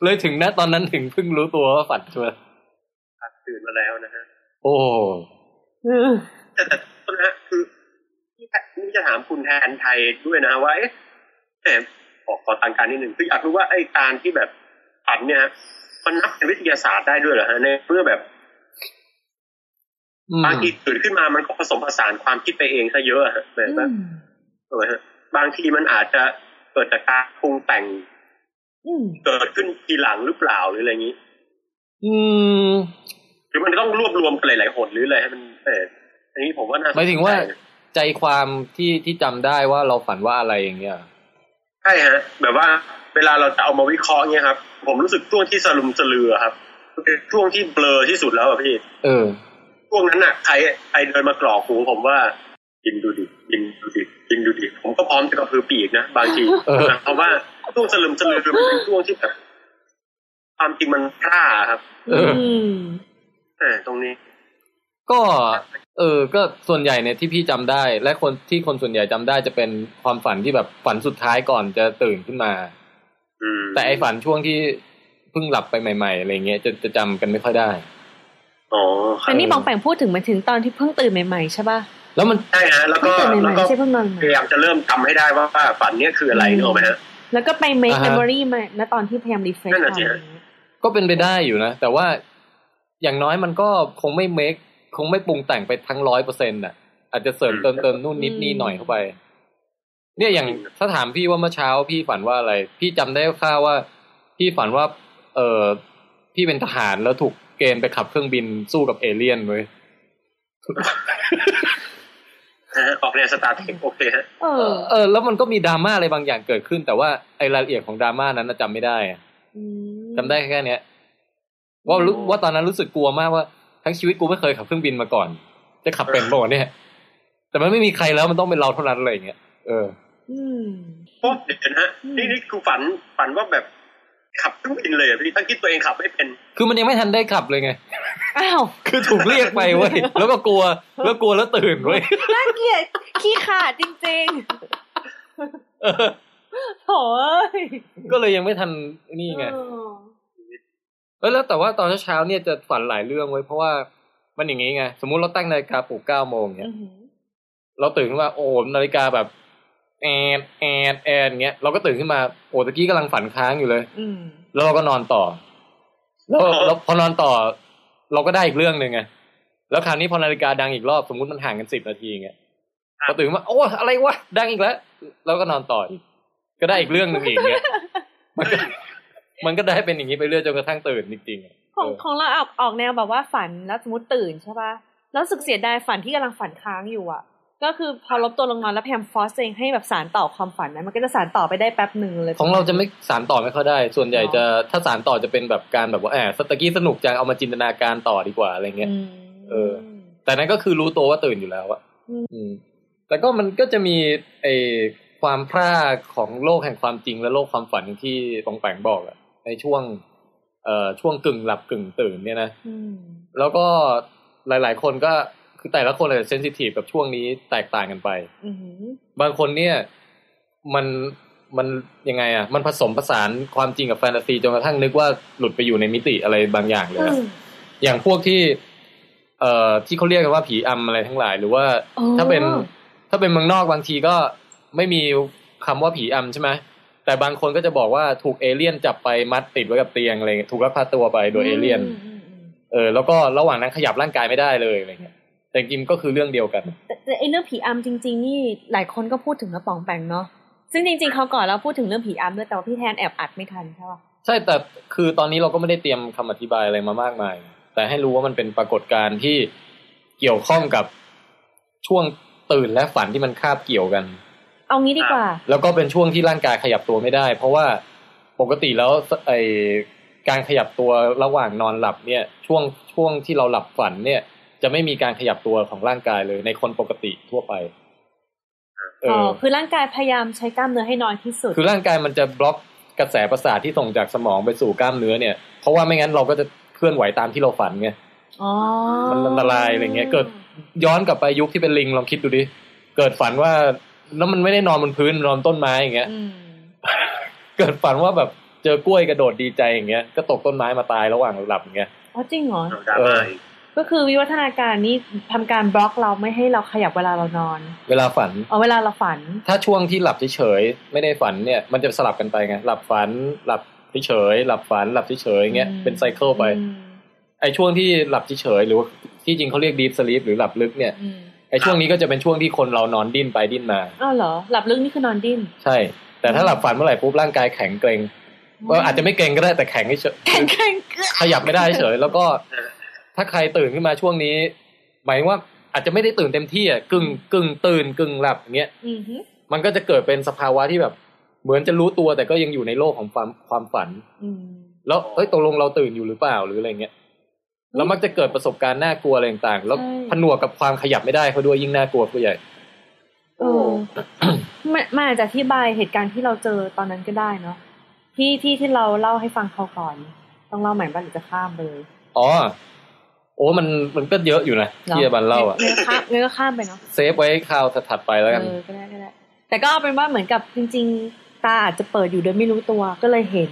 เลยถึงนะตอนนั้นถึงเพิ่งรู้ตัวว่าฝันใช่ไหมครับตื่นมาแล้วนะฮะโอ้แต่แต่ต้นฮะคือที่นี่จะถามคุณแทนไทยด้วยนะว่าเอ๊ะแหมขอขอทางการนิดหนึ่งคืออยากรู้ว่าไอ้การที่แบบฝันเนี่ยฮะมันนับเป็นวิทยาศาสตร์ได้ด้วยเหรอฮะในเมื่อแบบอืม บางทีตื่นขึ้นมามันก็ผสมผสานความคิดไปเองซะเยอะอะฮะแบบว่าถูกไหมฮะบางทีมันอาจจะเกิดจากการปรุงแต่งอืมเกิดขึ้นทีหลังหรือเปล่าหรืออะไรอย่างนี้ อืมหรือมันต้องรวบรวมกันหลายๆหนหรืออะไรให้มันเอออันนี้ผมว่าน่าสนหมายถึงว่าใจนะใจความที่ที่จำได้ว่าเราฝันว่าอะไรอย่างเงี้ยใช่ฮะ แบบว่า เวลาเราจะเอามาวิเคราะห์เนี่ยครับ ผมรู้สึกช่วงที่สลุมสลือครับเป็นช่วงที่เบลอที่สุดแล้วอะพี่ เออช่ วงนั้นน่ะใครใครเดินมากรอกหูผมว่ากินดูดิกินดูดิกินดูดิผมก็พร้อมจะกระพือปีกนะบางทีเออเพราะว่าช่วงสลุมสลือมันเป็นช่วงที่แบบความจริงมันพร่าครับเอออืมเออตรงนี้ ก็ เออ ก็ส่วนใหญ่เนี่ยที่พี่จำได้ และคนที่คนส่วนใหญ่จำได้จะเป็นความฝันที่แบบฝันสุดท้ายก่อนจะตื่นขึ้นมาอืมแต่ไอฝันช่วงที่เพิ่งหลับไปใหม่ ๆอะไรเงี้ยจะจะจำกันไม่ค่อยได้ อ๋อครัอับนนี้บองแปงพูดถึงมาถึงตอนที่เพิ่งตื่นใหม่ๆใช่ป่ะแล้วมันใช่ฮะแล้วเพิ่ก็งตื่นใหแล้ม่วๆก็ไม่ใช่เพิ่งนอนใหม่พยายามจะเริ่มจำให้ได้ว่าฝันเนี้ยคืออะไรนึกออกไหมฮะแล้วก็ไป make อ่าฮะ memory มาณตอนที่พยายาม refresh นั่นน่ะสิฮะก็เป็นไปได้อยู่นะ แต่ว่าอย่างน้อยมันก็คงไม่เมคคงไม่ปรุงแต่งไปทั้งร้อยเปอร์เซ็นต์อะ อาจจะเสริมเติมเติมนู่นนิดนี่หน่อยเข้าไป เนี่ยอย่างถ้าถามพี่ว่าเมื่อเช้าพี่ฝันว่าอะไร พี่จำได้คร่าวๆว่า พี่ฝันว่า เออพี่เป็นทหารแล้วถูก เกณฑ์ไปขับเครื่องบินสู้กับเอเลี่ยนเว้ยฮะออกแนว Star Trek โอเคฮะเออเออ แล้วมันก็มีดราม่าอะไรบางอย่างเกิดขึ้น แต่ว่าไอ้รายละเอียดของดราม่านั้นน่ะจำไม่ได้อะอืมจำได้แค่เนี้ยว่ารู้ว่าตอนนั้นรู้สึกกลัวมากว่า ทั้งชีวิตกูไม่เคยขับเครื่องบินมาก่อน จะขับเป็นป่าวะเนี่ย แต่มันไม่มีใครแล้วมันต้องเป็นเราเท่านั้นอะไรอย่างเงี้ยเอออืมโอ้เดี๋ยวนะอืมนี่นี่คือฝันฝันว่าแบบ ขับเครื่องบินเลยอะพี่ทั้งที่ตัวเองขับไม่เป็น คือมันยังไม่ทันได้ขับเลยไงอ้าวคือถูกเรียกไปเว้ยแล้วก็กลัวแล้วกลัวแล้วตื่นเว้ยน่าเกลียดขี้ขาดจริงเออๆโถ่เอ้ยก็เลยยังไม่ทันนี่ไงเออเอ้ยแล้วแต่ว่าตอนเช้าๆเนี่ยจะฝันหลายเรื่องไว้ยเพราะว่ามันอย่างงี้ไง สมมุติเราตั้งนาฬิกาปลุกเก้าโมงเนี่ยอื้อหือเราตื่นขึ้นมาโอ้นาฬิกาแบบ แอดแอดแอดเงี้ยเราก็ตื่นขึ้นมาโอ้ตะกี้กำลังฝันค้างอยู่เลยอืมแล้วเราก็นอนต่อ แล้วอ๋อแล้วพอนอนต่อ เราก็ได้อีกเรื่องหนึ่งไงแล้วคราวนี้พอนาฬิกาดังอีกรอบสมมุติมันห่างกันสิบนาทีเงี้ยพอตื่นมาโอ้อะไรวะดังอีกแล้วแล้วก็นอนต่ออีกก็ได้อีกเรื่องหนึ่งอีกเงี้ยมันก็มันก็ได้เป็นอย่างนี้ไปเรื่อยจนกระทั่งตื่นจริงๆอะของเออของเราออกออกแนวแบบว่าฝันแล้วสมมติตื่นใช่ป่ะแล้วรู้สึกเสียดายฝันที่กำลังฝันค้างอยู่อะ ก็คือพอลบตัวลงนอนแล้วพยายามฟอสเองให้แบบสารต่อความฝันนั้นมันก็จะสารต่อไปได้แป๊บหนึ่งเลย ของเราจะไม่สารต่อไม่ค่อยได้ ส่วนใหญ่จะถ้าสารต่อจะเป็นแบบการแบบว่าแอบสตะกี้สนุกจังเอามาจินตนาการต่อดีกว่าอะไรเงี้ยอืมเออ แต่นั้นก็คือรู้ตัวว่าตื่นอยู่แล้วอะอืมอืมแต่ก็มันก็จะมีไอความพร่าของโลกแห่งความจริงและโลกความฝันอย่างที่ปองแปงบอกอะในช่วง เอ่อช่วงกึ่งหลับกึ่งตื่นเนี่ยนะอืมแล้วก็หลาย ๆ คนก็ คือแต่ละคนอาจจะเซนซิทีฟกับช่วงนี้แตกต่างกันไปอืมบางคนเนี่ย มันมันยังไงอะ มันผสมผสานความจริงกับแฟนตาซีจนกระทั่งนึกว่าหลุดไปอยู่ในมิติอะไรบางอย่างเลยอะอย่างพวกที่ เอ่อที่เขาเรียกกันว่าผีอำอะไรทั้งหลาย หรือว่าอ๋อถ้าเป็น ถ้าเป็นเมืองนอกบางทีก็ไม่มีคำว่าผีอำใช่ไหมแต่บางคนก็จะบอกว่าถูกเอเลี่ยนจับไปมัดติดไว้กับเตียงอะไรเงี้ยถูกลักพาตัวไปโดยเอเลี่ยนมอืมอืมเออ แล้วก็ระหว่างนั้นขยับร่างกายไม่ได้เลยอะไรเงี้ย แต่จริงๆก็คือเรื่องเดียวกันแต่แต่ไอเรื่องผีอำจริง ๆ นี่หลายคนก็พูดถึงกระป๋องแปงเนาะซึ่งจริงๆเขาวก่อนเราพูดถึงเรื่องผีอำด้วยแต่ว่าพี่แทนแอบอัดไม่ทันใช่ป่ะใช่แต่คือตอนนี้เราก็ไม่ได้เตรียมคำอธิบายอะไรมามากมาย แต่ให้รู้ว่ามันเป็นปรากฏการณ์ที่เกี่ยวข้องกับช่วงตื่นและฝันที่มันคาบเกี่ยวกัน เอางี้ดีกว่า แล้วก็เป็นช่วงที่ร่างกายขยับตัวไม่ได้ เพราะว่าปกติแล้วไอการขยับตัวระหว่างนอนหลับเนี่ย ช่วงช่วงที่เราหลับฝันเนี่ย จะไม่มีการขยับตัวของร่างกายเลยในคนปกติทั่วไปเออ๋ออคือร่างกายพยายามใช้กล้ามเนื้อให้น้อยที่สุด คือร่างกายมันจะบล็อกกระแสประสาทที่ส่งจากสมองไปสู่กล้ามเนื้อเนี่ย เพราะว่าไม่งั้นเราก็จะเคลื่อนไหวตามที่เราฝันไงอ๋อมันอันตรายอะไรเงี้ย เกิดย้อนกลับไปยุคที่เป็นลิงลองคิดดูดิ เกิดฝันว่าแล้วมันไม่ได้นอนบนพื้นนอนต้นไม้อย่างเงี้ยอืมเกิดฝันว่าแบบเจอกล้วยกระโดดดีใจอย่างเงี้ย ก็ตกต้นไม้มาตายระหว่างหลับอย่างเงี้ย อ๋อจริงเหรอเอาดราม่าอี กก็คือวิวัฒนาการนี้ทำการบล็อกเราไม่ให้เราขยับเวลาเรานอน เวลาฝันเอาเวลาเราฝัน ถ้าช่วงที่หลับเฉยๆไม่ได้ฝันเนี่ย มันจะสลับกันไปไงหลับฝันหลับเฉยๆหลับฝันหลับเฉยๆอย่างเงี้ยอืมเป็นไซเคิลไปอืมไอ้ช่วงที่หลับเฉยๆหรือว่าที่จริงเขาเรียก deep sleep หรือหลับลึกเนี่ยอืมไอ้ช่วงนี้ก็จะเป็นช่วงที่คนเรานอนดิ้นไปดิ้นมาอ้าวเหรอหลับลึกนี่คือนอนดิ้นใช่ แต่ถ้าหลับฝันเมื่อไหร่ปุ๊บร่างกายแข็งเกร็งก็อาจจะไม่เกร็งก็ได้แต่แข็งเฉยแข็งแข็งขยับไม่ได้เฉยแล้วก็ ถ้าใครตื่นขึ้นมาช่วงนี้ หมายว่าอาจจะไม่ได้ตื่นเต็มที่อะกึ่งกึ่งตื่นกึ่งหลับอย่างเงี้ยอือฮึมันก็จะเกิดเป็นสภาวะที่แบบ เหมือนจะรู้ตัวแต่ก็ยังอยู่ในโลกของความความฝันอืมแล้วเฮ้ยตกลงเราตื่นอยู่หรือเปล่าหรืออะไรเงี้ยแล้วมักจะเกิดประสบการณ์น่ากลัวอะไรต่างๆ แล้วใช่ผนวกกับความขยับไม่ได้เขาด้วยยิ่งน่ากลัวผู้ใหญ่เออมันมันอาจจะอธิบายเหตุการณ์ที่เราเจอตอนนั้นก็ได้เนาะที่ที่ที่เราเล่าให้ฟังเขาก่อน ต้องเล่าใหม่บ้างหรือจะข้ามไปเลย อ๋อ โอ้มันมันก็เยอะอยู่นะที่จะบันเล่าอะเนื้อข้ามเนื้อข้ามไปเนาะเซฟไว้คราวถัดๆไปแล้วกันเออก็ได้ก็ได้แต่ก็เอาเป็นว่าเหมือนกับจริง ๆ ตาอาจจะเปิดอยู่โดยไม่รู้ตัวก็เลยเห็น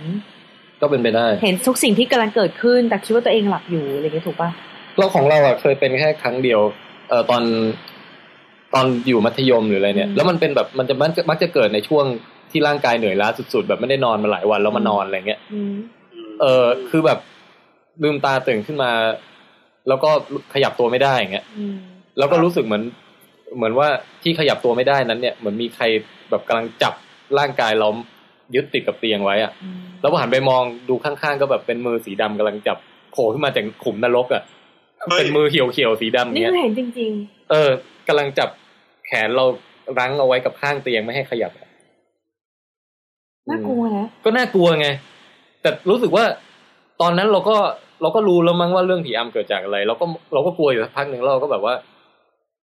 ก็เป็นไปได้ เห็นทุกสิ่งที่กำลังเกิดขึ้น แต่คิดว่าตัวเองหลับอยู่อะไรอย่างเงี้ยถูกปะเราของเราอะเคยเป็นแค่ครั้งเดียว เอ่อตอน ตอนอยู่มัธยมหรืออะไรเนี่ย แล้วมันเป็นแบบมันจะมักจะมักจะเกิดในช่วงที่ร่างกายเหนื่อยล้าสุดๆ แบบไม่ได้นอนมาหลายวันแล้วมานอนอะไรเงี้ยอืมเออคือแบบลืมตาตื่นขึ้นมา แล้วก็ขยับตัวไม่ได้อย่างเงี้ยอืมแล้วก็รู้สึกเหมือน เหมือนว่าที่ขยับตัวไม่ได้นั้น เนี่ยเหมือนมีใครแบบกำลังจับร่างกายเรายึดติดกับเตียงไว้อะอืมแล้วพอหันไปมองดูข้างๆก็แบบเป็นมือสีดำกำลังจับโผล่ขึ้นมาจากขุมนรกอะ่ะเป็นมือเขียวๆสีดำอย่างนี่เงี้ยคือเห็นจริงเออกำลังจับแขนเรารั้งเอาไว้กับข้างเตียงไม่ให้ขยับอะๆน่ากลัวนะก็น่ากลัวไง แต่รู้สึกว่าตอนนั้นเราก็ เราก็รู้แล้วมั้งว่าเรื่องผีอำเกิดจากอะไร เราก็เราก็กลัวอยู่สักพักหนึ่งแล้วเราก็แบบว่า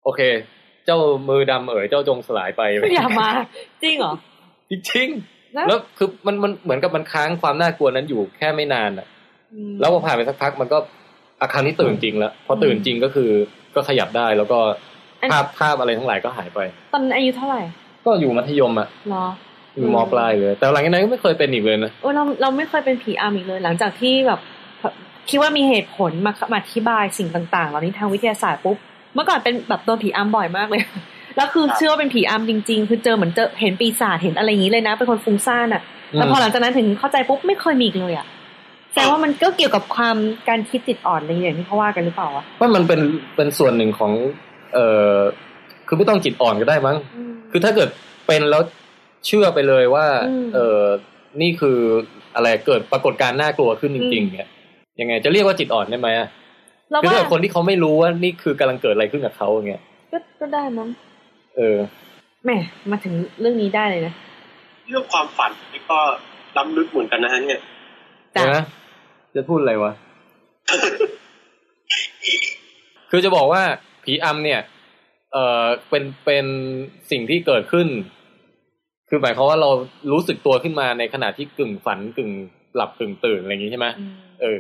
โอเค เจ้ามือดำเอ๋ยเจ้าจงสลายไปอย่ามา จริงเหรอจริงนะๆแล้วคือมันมันเหมือนกับมันค้างความน่ากลัวนั้นอยู่แค่ไม่นานอะอืมแล้วพอผ่านไปสักพักมันก็อาคราวนี้ตื่นจริงแล้ว พอตื่นจริงก็คือก็ขยับได้แล้วก็อันภาพภาพอะไรทั้งหลายก็หายไป ตอนนั้นอายุเท่าไหร่ ก็อยู่มัธยมอะเหรออยู่มปลายเลย แต่หลังจากนั้นก็ไม่เคยเป็นอีกเลยนะโอ้เราเราไม่เคยเป็นผีอำอีกเลย หลังจากที่แบบ คิดว่ามีเหตุผลมามาอธิบายสิ่งต่างๆเหล่านี้ทางวิทยาศาสตร์ปุ๊บเมื่อก่อนเป็นแบบโดนผีอำบ่อยมากเลยแล้วคือเชื่อว่าเป็นผีอำจริง ๆ คือเจอเหมือนเจอเห็นปีศาจเห็นอะไรอย่างนี้เลยนะ เป็นคนฟุ้งซ่านอะแต่พอหลังจากนั้นถึงเข้าใจปุ๊บไม่เคยมีอีกเลยอะแสดงว่ามันก็เกี่ยวกับความการคิดจิตอ่อนอะไรอย่างที่เขาว่ากันหรือเปล่าวะว่ามันเป็นเป็นส่วนหนึ่งของ เอ่อคือไม่ต้องจิตอ่อนก็ได้มั้ง คือถ้าเกิดเป็นแล้วเชื่อไปเลยว่าอืมเออนี่คืออะไรเกิดปรากฏการณ์น่ากลัวขึ้นจริงๆเนี่ย ยังไง จะเรียกว่าจิตอ่อนได้ไหมอะเราคือว่าถ้าเกิดคนที่เขาไม่รู้ว่านี่คือกำลังเกิดอะไรขึ้นกับเขาอย่างเงี้ยก็ก็ได้มั้งเออแหมมาถึงเรื่องนี้ได้เลยนะเรื่องความฝันนี่ก็ล้ำลึกเหมือนกันนะฮะเนี่ยจ้ะเดี๋ยวนะจะพูดอะไรวะคือจะบอกว่าผีอำเนี่ย เอ่อเป็นเป็นสิ่งที่เกิดขึ้น คือหมายความว่าเรารู้สึกตัวขึ้นมาในขณะที่กึ่งฝันกึ่งหลับกึ่งตื่นอะไรอย่างนี้ใช่ไหมอืมเออ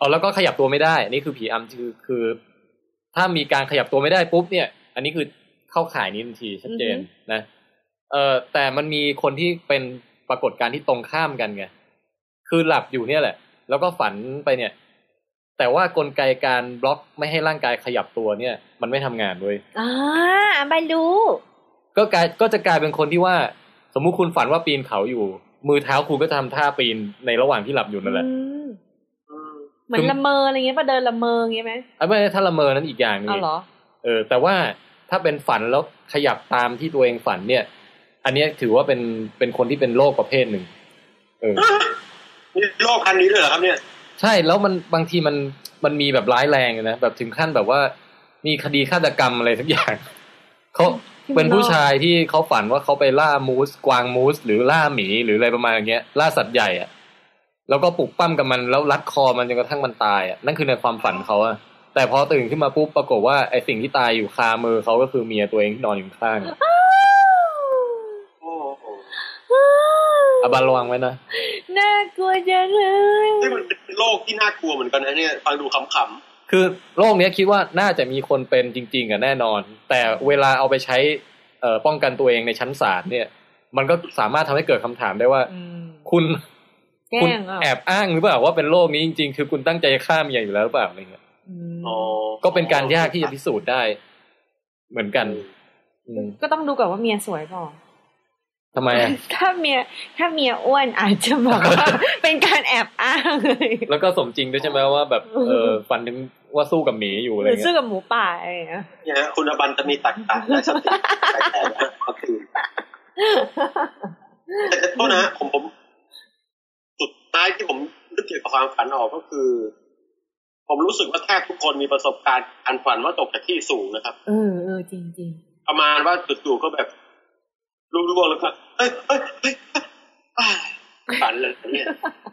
เอาแล้วก็ขยับตัวไม่ได้นี่คือผีอำคือคือ ถ้ามีการขยับตัวไม่ได้ปุ๊บเนี่ย อันนี้คือเข้าข่ายนี้ทันทีชัดเจนนะเออแต่มันมีคนที่เป็นปรากฏการณ์ที่ตรงข้ามกันไงคือหลับอยู่เนี่ยแหละ แล้วก็ฝันไปเนี่ย แต่ว่ากลไกการบล็อกไม่ให้ร่างกายขยับตัวเนี่ย มันไม่ทำงานด้วยอ่าบารู้ก็กลายก็จะกลายเป็นคนที่ว่า สมมุติคุณฝันว่าปีนเขาอยู่ มือเท้าคุณก็จะทำท่าปีนในระหว่างที่หลับอยู่นั่นแหละอืม เหมือนละเมออะไรเงี้ยป่ะเดินละเมออย่างเงี้ยไหมไอ้ไม่ถ้าละเมอนั้นอีกอย่างหนึงเอาเหรอเออ แต่ว่าถ้าเป็นฝันแล้วขยับตามที่ตัวเองฝันเนี่ย อันเนี้ยถือว่าเป็นเป็นคนที่เป็นโรคประเภทหนึ่งเออนี่โลกคันนี้เลยเหรอครับเนี่ย ใช่แล้วมันบางทีมันมันมีแบบร้ายแรงนะแบบถึงขั้นแบบว่ามีคดีฆาตกรรมอะไรสักอย่างเขาเป็นผู้ชายที่เขาฝันว่าเขาไปล่ามูสกวางมูสหรือล่าหมีหรืออะไรประมาณอย่างเงี้ยล่าสัตว์ใหญ่อะ แล้วก็ปลุกปั้มกับมันแล้วรัดคอมันจนกระทั่งมันตายอะนั่นคือในความฝันเขาอะแต่พอตื่นขึ้นมาปุ๊บปรากฏว่าไอสิ่งที่ตายอยู่คามือเขาก็คือเมียตัวเองที่นอนอยู่ข้างโอ้โหอาบานระวังไว้นะ น่ากลัวจังเลยนี่มันเป็นโลกที่น่ากลัวเหมือนกันนะเนี่ยฟังดูขำคือโรคเนี้ยคิดว่าน่าจะมีคนเป็นจริง ๆอะแน่นอน แต่เวลาเอาไปใช้เอ่อป้องกันตัวเองในชั้นศาลเนี่ย มันก็สามารถทำให้เกิดคำถามได้ว่าอืมคุณแกล้ คุณงอะแอบอ้างหรือเปล่าว่าเป็นโรคนี้จริงๆ คือคุณตั้งใจฆ่าเมียอยู่แล้วหรือเปล่าอะไรเงี้ยอืมๆอ๋อก็เป็นการยากที่จะพิสูจน์ได้ เหมือนกันอืมก็ต้องดูก่อนว่าเมียสวยเปล่าทำไมอะถ้าเมียถ้าเมียอ้วนอาจจะแบบว่าเป็นการแอบอ้างเลยแล้วก็สมจริงด้วยใช่ไหมว่าแบบเออฝันถึงว่าสู้กับหมีอยู่อะหไรรือสู้เงี้ยกับหมูป่าอะไรอย่างเงี้ยเนี่ยฮะคุณอบันจะมีตักตาและสติแต่แต่ละก็คือแต่โทษนะฮะผมผมสุด ท้ายที่ผมนึกเกี่ยวกับความฝันออกก็คือ ผมรู้สึกว่าแทบทุกคนมีประสบการณ์การฝันว่าตกจากที่สูงนะครับ เออเออจริงจริงประมาณว่าจู่ๆก็แบบรู้ๆแล้วก็เอ้ยเอ้ยเอ้ยอ้ายฝันเลยเนี่ย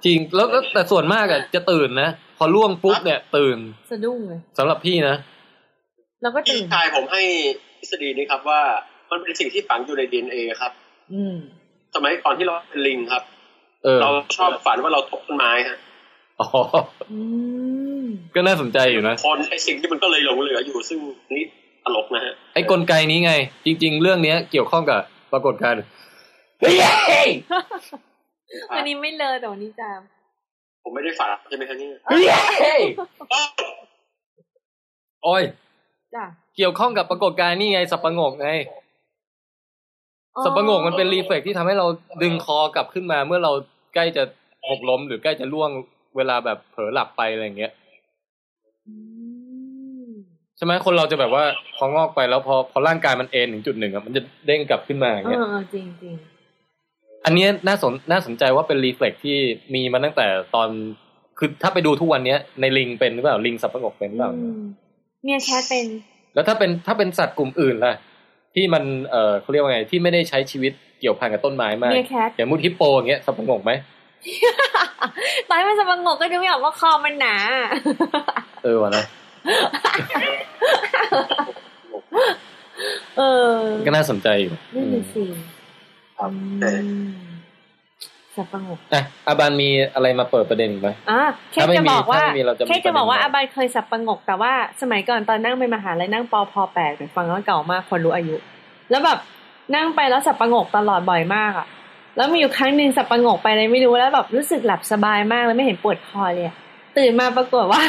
จริงแล้วแล้วแต่ส่วนมากอะจะตื่นนะพอล่วงปุ๊บเนี่ย ตื่นสะดุ้งเลยสำหรับพี่นะแล้วก็พี่ตื่นชายผมให้ทฤษฎีนี้ครับว่ามันเป็นสิ่งที่ฝังอยู่ในดีเอ็นเอครับ อืม สมัยก่อนที่เราเป็นลิงครับ เออเราชอบฝันว่าเราตกต้นไม้ฮะอ๋ออืมก็น่าสนใจอยู่นะคนไอสิ่งที่มันก็เลยหลงเหลืออยู่ซึ่งนี่ตลกนะฮะไอ้กลไกนี้ไง จริง ๆ เรื่องเนี้ย เกี่ยวข้องกับปรากฏการณ์วันนี้ไม่เลยแต่วันนี้จามผมไม่ได้ฝันใช่ไหมฮะเนี่ยโอ้ยจ้ะเกี่ยวข้องกับปรากฏการณ์นี่ไงสับประงกไง สับประงกมันเป็นรีเฟล็กที่ทำให้เราดึงคอกลับขึ้นมา เมื่อเราใกล้จะหกล้มหรือใกล้จะล่วงเวลาแบบเผลอหลับไปอะไรอย่างเงี้ยอืมใช่ไหมคนเราจะแบบว่าพองอกไปแล้วพอพอร่างกายมันเอนถึงจุดหนึ่งอะมันจะเด้งกลับขึ้นมาอย่างเอเงี้ยอเออจริงจริงอันเนี้ยน่าสนน่าสนใจว่าเป็นรีเฟล็กที่มีมาตั้งแต่ตอนคือถ้าไปดูทุกวันเนี้ย ในลิงเป็นหรือเปล่าลิงสับประงกเป็นหรือเปล่าอืมเมียแคทเป็น แล้วถ้าเป็นถ้าเป็นสัตว์กลุ่มอื่นล่ะ ที่มันเออเขาเรียกว่าไง ที่ไม่ได้ใช้ชีวิตเกี่ยวพันกับต้นไม้มากเมียแคทอย่างมุดฮิปโปอย่างเงี้ยสับประงกไหมตอนที่มันสงบก็จะไม่ออกว่าคอมันหนา เออวะนะเออ ก็น่าสนใจอยู่นี่คือสิครับ อืมสับประงกอะอาบานมีอะไรมาเปิดประเด็นอีกไหมอะแค่ถ้าไม่จะมีบอกว่าถ้าไม่มีเราจะมีแค่จะบอกว่าประเด็นอาบานเคยสับประงกแต่ว่าสมัยก่อนตอนนั่งไปมหาลัยนั่งปอพอแปดเนี่ยฟังแล้วเก่ามากคนรู้อายุ แล้วแบบนั่งไปแล้วสับประงกตลอดบ่อยมากอะ แล้วมีอยู่ครั้งหนึ่งสับประงกไปเลยไม่รู้แล้วแบบรู้สึกหลับสบายมากเลยไม่เห็นปวดคอเลยอะตื่นมาปรากฏว่า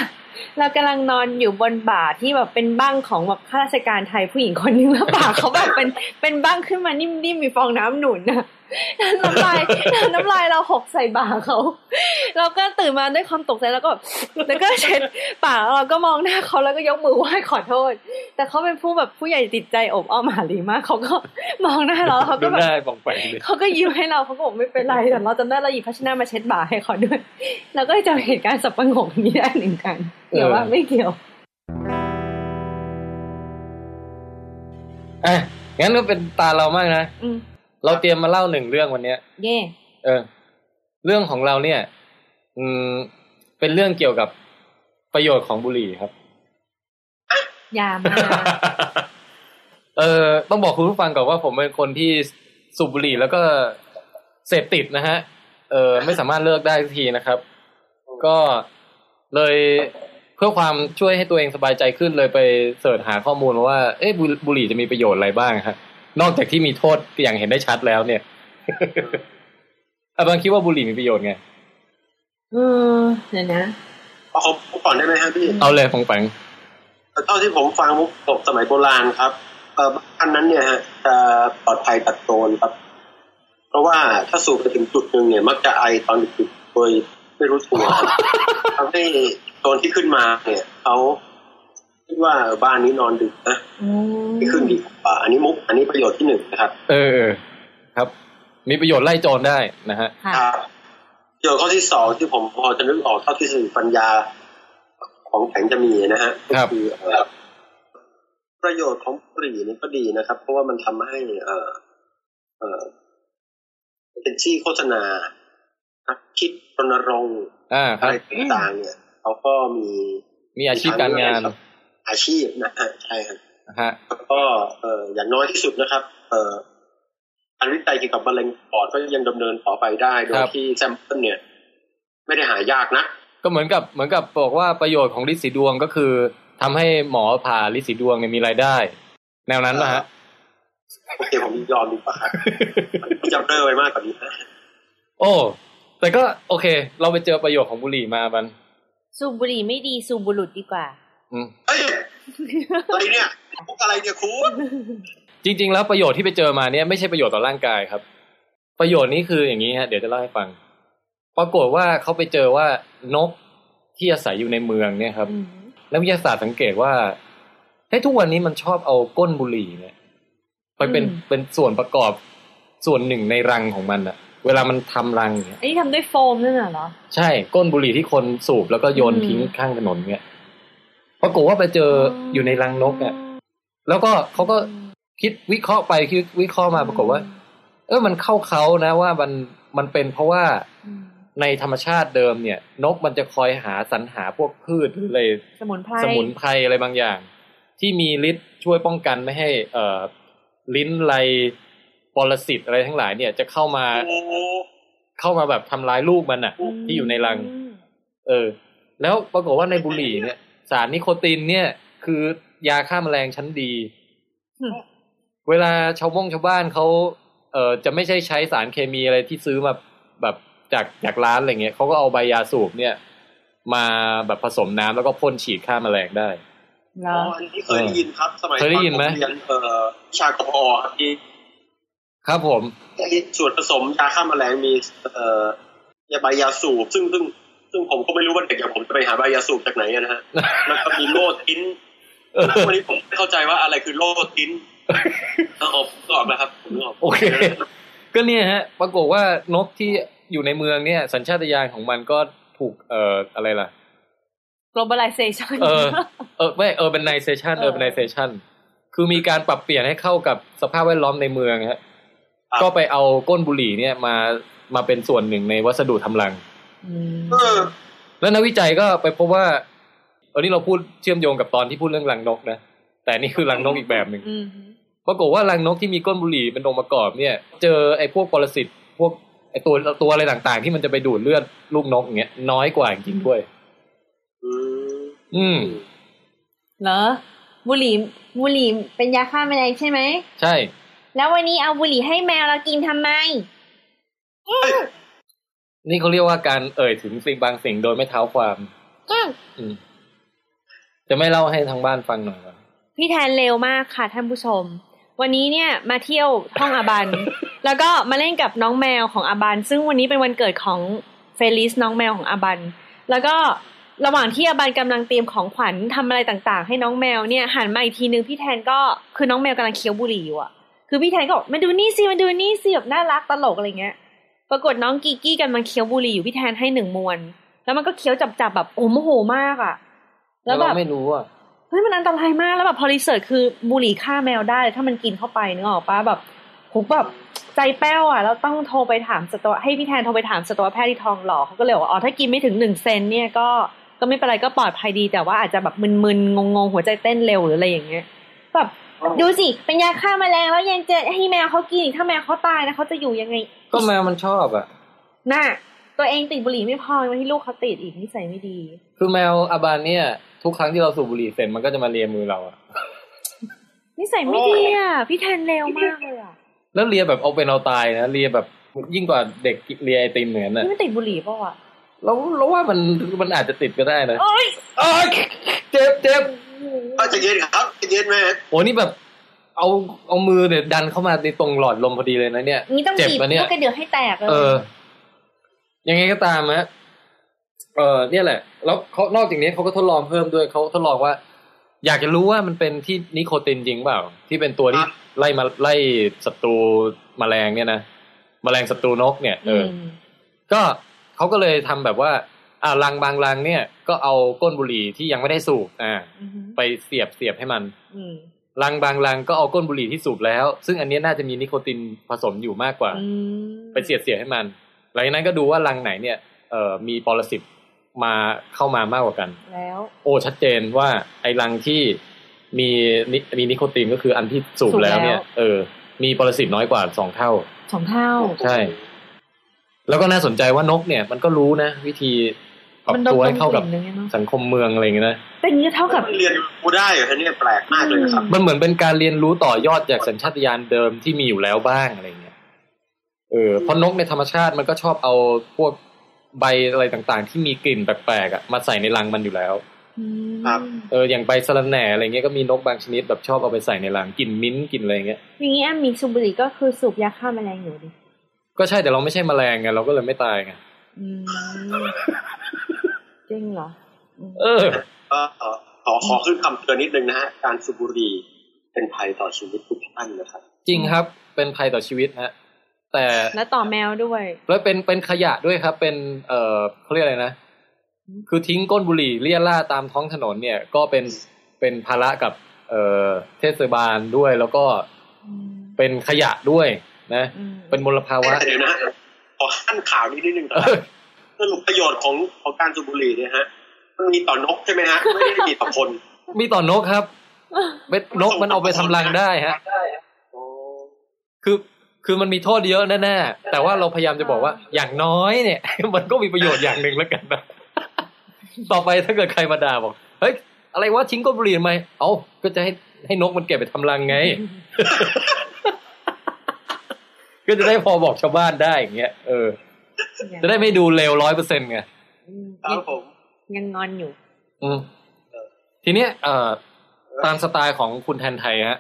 เรากำลังนอนอยู่บนบ่าที่แบบเป็นบ้างของแบบข้าราชการไทยผู้หญิงคนนึงแล้วบ่าเขาแบบเป็นเป็นบ้างขึ้นมานิ่มๆมีฟองน้ำหนุนนะ น้ำลายน้ำลายเราหกใส่บ่าเขาเราก็ตื่นมาด้วยความตกใจแล้วก็แบบแล้วก็เช็ดปากแล้วเราก็มองหน้าเขาแล้วก็ยกมือไหว้ขอโทษ แต่เขาเป็นผู้แบบผู้ใหญ่จิตใจอบอ้อมหารีมากเขาก็มองหน้าเราแล้วเขาดูก็แบบได้บองไปเลยเขาก็ยิ้มให้เราเขาก็บอกไม่เป็นไรแต่เราจำได้เราหยิบพัชนะมาเช็ดบ่าให้เขาด้วยเราก็จำเหตุการณ์สับปะงกนี้ได้หนึ่งกันเกี่ยวว่าไม่เกี่ยวอะงั้นก็เป็นตาเรามากนะอืม เราเตรียมมาเล่าหนึ่งเรื่องวันเนี้ย เย่เออ เรื่องของเราเนี่ย อืม เป็นเรื่องเกี่ยวกับประโยชน์ของบุหรี่ครับยามาเออต้องบอกคุณผู้ฟังก่อนว่าผมเป็นคนที่สูบบุหรี่แล้วก็เสพติดนะฮะ เออไม่สามารถเลิกได้สักทีนะครับ ก็เลยเพื่อความช่วยให้ตัวเองสบายใจขึ้นเลยไปเสิร์ชหาข้อมูลมาว่า เอ๊ะบุบุหรี่จะมีประโยชน์อะไรบ้างครับ นอกจากที่มีโทษอย่างเห็นได้ชัดแล้วเนี่ยอาบางคิดว่าบุหรี่มีประโยชน์ไงเออเดี๋ยวนะเอาผมก่อนได้ไหมครับพี่ เอาเลยปองแปงเท่าที่ผมฟังมุกตกสมัยโบราณครับเอออันนั้นเนี่ยฮะจะปลอดภัยตัดโดนครับ เพราะว่าถ้าสูบไปถึงจุดหนึ่งเนี่ย มักจะไอตอนดึกๆโดยไม่รู้ตัวครับทำให้ตอนที่ขึ้นมาเนี่ยเขา คิดว่าเออบ้านนี้นอนดึกนะอืมไม่ขึ้นดีกว่าอันนี้มุก อันนี้ประโยชน์ที่หนึ่งนะครับ เออเออครับ มีประโยชน์ไล่โจรได้นะฮะค่ะครับประโยชน์ข้อที่สองที่ผมพอจะนึกออกเท่าที่สติปัญญาของแข็งจะมีนะฮะก็ครับคือเอ่อประโยชน์ของบุหรี่นี่ก็ดีนะครับ เพราะว่ามันทำให้เอ่อเอ่อเป็นที่โฆษณานักคิดรณรงค์อ่าครับอะไรต่างๆเนี่ยเขาก็มีมีอาชีพการงาน อาชีพนะฮะใช่ครับนะฮะแล้วก็เอ่ออย่างน้อยที่สุดนะครับ เอ่อการวิจัยเกี่ยวกับมะเร็งปอดก็ยังดำเนินต่อไปได้โดยครับที่ sample เนี่ย ไม่ได้หายากนะก็เหมือนกับเหมือนกับบอกว่าประโยชน์ของริดสีดวงก็คือทำให้หมอผ่าริดสีดวงเนี่ยมีรายได้ แนวนั้นนะฮะโอเคผมยอมดีกว่าครับจำเริ่มไปมากกว่านี้นะโอ้แต่ก็โอเค เราไปเจอประโยชน์ของบุหรี่มาบัน สูบบุหรี่ไม่ดีสูบบุหรุษดีกว่าอืม เฮ้ยอะไรเนี่ยพวกอะไรเนี่ยครูจริง ๆ แล้วประโยชน์ที่ไปเจอมาเนี่ยไม่ใช่ประโยชน์ต่อร่างกายครับ ประโยชน์นี้คืออย่างนี้ฮะเดี๋ยวจะเล่าให้ฟัง ปรากฏว่าเขาไปเจอว่านกที่อาศัยอยู่ในเมืองเนี่ยครับอืมนักวิทยาศาสตร์สังเกตว่าเฮ้ยทุกวันนี้มันชอบเอาก้นบุหรี่เนี่ย ไปเป็นเป็นส่วนประกอบส่วนหนึ่งในรังของมันอะเวลามันทำรังเนี่ยอันนี้ทำด้วยโฟมนั่นน่ะเหรอ ใช่ก้นบุหรี่ที่คนสูบแล้วก็โยนอืมทิ้งข้างถนนเนี่ย ปรากฏว่าไปเจออยู่ในรังนกเนี่ยแล้วก็เขาก็คิดวิเคราะห์ไปคิดวิเคราะห์มาปรากฏว่า เออมันเข้าเขานะว่ามันมันเป็นเพราะว่าอืมในธรรมชาติเดิมเนี่ย นกมันจะคอยหาสรรหาพวกพืชหรืออะไรสมุนไพรสมุนไพรอะไรบางอย่าง ที่มีฤทธิ์ช่วยป้องกันไม่ให้ เอ่อลิ้นไรปรสิตอะไรทั้งหลายเนี่ยจะเข้ามาโอ้เข้ามาแบบทำร้ายลูกมันอะ ที่อยู่ในรังอืมเออ แล้วปรากฏว่าในบุหรี่เนี่ย สารนิโคตินเนี่ย คือยาฆ่าแมลงชั้นดีอืมเวลาชาวบ้งชาวบ้านเขาเอ่อจะไม่ใช่ใช้สารเคมีอะไรที่ซื้อมาแบบจากจากร้านอะไรเงี้ยเขาก็เอาใบยาสูบเนี่ย มาแบบผสมน้ำแล้วก็พ่นฉีดฆ่าแมลงได้เหรอ๋อออันนี้เคยได้ยินครับ สมัยเคยได้ยินไหมตอผเรียนเอ่อวิชากพอครับที่ครับผมที่ส่วนผสมยาฆ่าแมลงมีเอ่อยาใบยาสูบซึ่งซึ่ง ซึ่งผมก็ไม่รู้ว่าเด็กอย่างผมจะไปหาใบยาสูบจากไหนอะนะฮะแล้วก็มีโลทินเออวันนี้ผมไม่เข้าใจว่าอะไรคือโลทินเออผมนึกออกแล้วครับผมนึกออกโอเค ก็เนี่ยฮะ ปรากฏว่านกที่อยู่ในเมืองเนี่ย สัญชาตญาณของมันก็ถูกเอ่ออะไรล่ะ globalization เออเออไม่ urbanization เออ urbanization คือมีการปรับเปลี่ยนให้เข้ากับสภาพแวดล้อมในเมืองฮะครับก็ไปเอาก้นบุหรี่เนี่ยมามาเป็นส่วนหนึ่งในวัสดุทำรังมเออ แล้วนักวิจัยก็ไปพบว่าอันนี้เราพูดเชื่อมโยงกับตอนที่พูดเรื่องรังนกนะแต่นี่คือรังนกอีกแบบหนึ่งอืมปรากฏว่ารังนกที่มีก้นบุหรี่เป็นองค์ประกอบเนี่ย เจอไอ้พวกปรสิตพวกไอ้ตัวตัวอะไรต่างๆ ที่มันจะไปดูดเลือดลูกนกอย่างเงี้ยน้อยกว่าจริงๆด้วยอืมอืมเหรอบุหรี่บุหรี่เป็นยาฆ่าแมลงใช่ไหมใช่ แล้ววันนี้เอาบุหรี่ให้แมวเรากินทำไม นี่เขาเรียกว่าการเอ่ยถึงสิ่งบางสิ่งโดยไม่เท้าความอืมอืมจะไม่เล่าให้ทางบ้านฟังหน่อยเหรอพี่แทนเร็วมากค่ะท่านผู้ชม วันนี้เนี่ยมาเที่ยวห้องอาบัน แล้วก็มาเล่นกับน้องแมวของอาบัน ซึ่งวันนี้เป็นวันเกิดของเฟลิสน้องแมวของอาบัน แล้วก็ระหว่างที่อาบันกำลังเตรียมของขวัญทำอะไรต่างๆ ให้น้องแมวเนี่ยหันมาอีกทีนึงพี่แทนก็คือน้องแมวกำลังเคี้ยวบุหรี่อยู่อะคือพี่แทนก็บอกมาดูนี่สิมาดูนี่สิแบบน่ารักตลกอะไรเงี้ย ปรากฏน้องกีกี้กำลังเคี้ยวบุหรี่อยู่พี่แทนให้หนึ่งมวน แล้วมันก็เคี้ยวแจ๊บๆแบบโอ้โมโหมากอะแล้วแบบเราไม่รู้อะเฮ้ยมันอันตรายมากแล้วแบบพอ research คือบุหรี่ฆ่าแมวได้ ถ้ามันกินเข้าไปนึกออกปะแบบผมแบบใจแป้วอะแล้วต้องโทรไปถามสัตวให้พี่แทนโทรไปถามสัตวแพทย์ที่ทองหล่อเขาก็เลยบอกว่าอ๋อถ้ากินไม่ถึงหนึ่งเซนเนี่ยก็ก็ไม่เป็นไรก็ปลอดภัยดีแต่ว่าอาจจะแบบมึนๆงงๆหัวใจเต้นเร็วหรืออะไรอย่างเงี้ยแบบ ดูสิ เป็นยาฆ่าแมลงแล้วยังจะให้แมวเขากินอีกถ้าแมวเขาตายนะเขาจะอยู่ยังไง ก็แมวมันชอบอะ น่ะ ตัวเองติดบุหรี่ไม่พอยังให้ลูกเขาติดอีกนิสัยไม่ดี คือแมวอาบานเนี่ย ทุกครั้งที่เราสูบบุหรี่เสร็จมันก็จะมาเลียมือเราอะนิสัยไม่ดีอะพี่แทนเร็วมากเลยอะแล้วเลียแบบเอาเป็นเอาตายนะเลียแบบยิ่งกว่าเด็กเลียไอติมเหมือนน่ะนี่มันติดบุหรี่เปล่าวะเราเราว่ามันมันอาจจะติดก็ได้นะโอ๊ยเอ้ยเจ็บเจ็บ ก็จะเย็นครับจะเย็นไหมโอ้นี่แบบ เอาเอามือเนี่ยดันเข้ามาในตรงหลอดลมพอดีเลยนะเนี่ยนี่ต้องเจ็บบีบปะเนี่ยลูกกระเดือกให้แตกเลยเออ ยังไงก็ตามฮะเออเนี่ยแหละ แล้วเขานอกจากนี้เขาก็ทดลองเพิ่มด้วยเขาทดลองว่า อยากจะรู้ว่ามันเป็นที่นิโคตินจริงเปล่า ที่เป็นตัวที่ไล่มาไล่ศัตรูแมลงเนี่ยนะแมลงศัตรูนกเนี่ยเอออมก็เขาก็เลยทำแบบว่า อ่ารังบางรังเนี่ยก็เอาก้นบุหรี่ที่ยังไม่ได้สูบอ่าอืมไปเสียบเสียบให้มันอืมรังบางรังก็เอาก้นบุหรี่ที่สูบแล้ว ซึ่งอันเนี้ยน่าจะมีนิโคตินผสมอยู่มากกว่าอืมไปเสียดเสียดให้มัน หลังจากนั้นก็ดูว่ารังไหนเนี่ยเอ่อมีปรสิตมาเข้ามามากกว่ากัน แล้ว โอ้ชัดเจนว่าไอ้รังที่มีนิมีนิโคตินก็คืออันที่สูบแล้วเนี่ย เออ มีปรสิตน้อยกว่าสองเท่าสองเท่า ใช่ แล้วก็น่าสนใจว่านกเนี่ย มันก็รู้นะ วิธี ปรับมันโดนตัวให้เข้ากับกลิ่นเลยเนอะสังคมเมืองอะไรอย่างเงี้ยนะแต่อย่างนี้ก็เท่ากับเรียนรู้ได้เหรอฮะเนี่ยแปลกมากเลยนะครับ มันเหมือนเป็นการเรียนรู้ต่อยอดจากสัญชาตญาณเดิมที่มีอยู่แล้วบ้างอะไรเงี้ย เออเพราะนกในธรรมชาติมันก็ชอบเอาพวกใบอะไรต่างๆ ที่มีกลิ่นแปลกๆอะมาใส่ในรังมันอยู่แล้วอืมครับเอออย่างใบสะระแหน่อะไรเงี้ยก็มีนกบางชนิดแบบชอบเอาไปใส่ในรังกลิ่นมิ้นท์กลิ่นอะไรเงี้ยอย่างนี้แอมมีสูบบุหรี่ก็คือสูบยาฆ่าแมลงอยู่ดิก็ใช่แต่เราไม่ใช่แมลงไงเราก็เลยไม่ตายไงอืม จริงเหรออืมเออก็เอ่อขอขอขึ้นคำเตือนนิดนึงนะฮะ การสูบบุหรี่เป็นภัยต่อชีวิตทุกท่านนะครับ จริงครับ เป็นภัยต่อชีวิตฮะ แต่แล้วต่อแมวด้วย แล้วเป็นเป็นขยะด้วยครับ เป็นเอ่อเขาเรียกอะไรนะ คือทิ้งก้นบุหรี่เลี่ยล่าตามท้องถนนเนี่ย ก็เป็นเป็นภาระกับ เอ่อเทศบาลด้วยแล้วก็อืมเป็นขยะด้วยนะอืมเป็นมลภาวะเดี๋ยวนะฮะ ขอขั้นข่าวนี้นิดนึงครับสรุปประโยชน์ของของการสูบบุหรี่เนี่ยฮะ มันมีต่อนกใช่ไหมฮะไม่ได้มีต่อคน มีต่อนกครับเป็นนกมันเอาไปทำรังได้ฮะคือคือมันมีโทษเยอะแน่ๆแต่ว่าเราพยายามจะบอกว่า อย่างน้อยเนี่ย มันก็มีประโยชน์อย่างหนึ่งแล้วกันนะต่อไปถ้าเกิดใครมาด่าบอกเฮ้ยอะไรวะทิ้งก้นบุหรี่ทำไม เอ้าก็จะให้ให้นกมันเก็บไปทำรังไง ก็จะได้พอบอกชาวบ้านได้อย่างเงี้ยเออ จะได้ไม่ดูเลวร้อยเปอร์เซ็นต์ไงอืมครับผมยังงอนอยู่ อืมทีเนี้ยเอ่อตามสไตล์ของคุณแทนไทยฮะ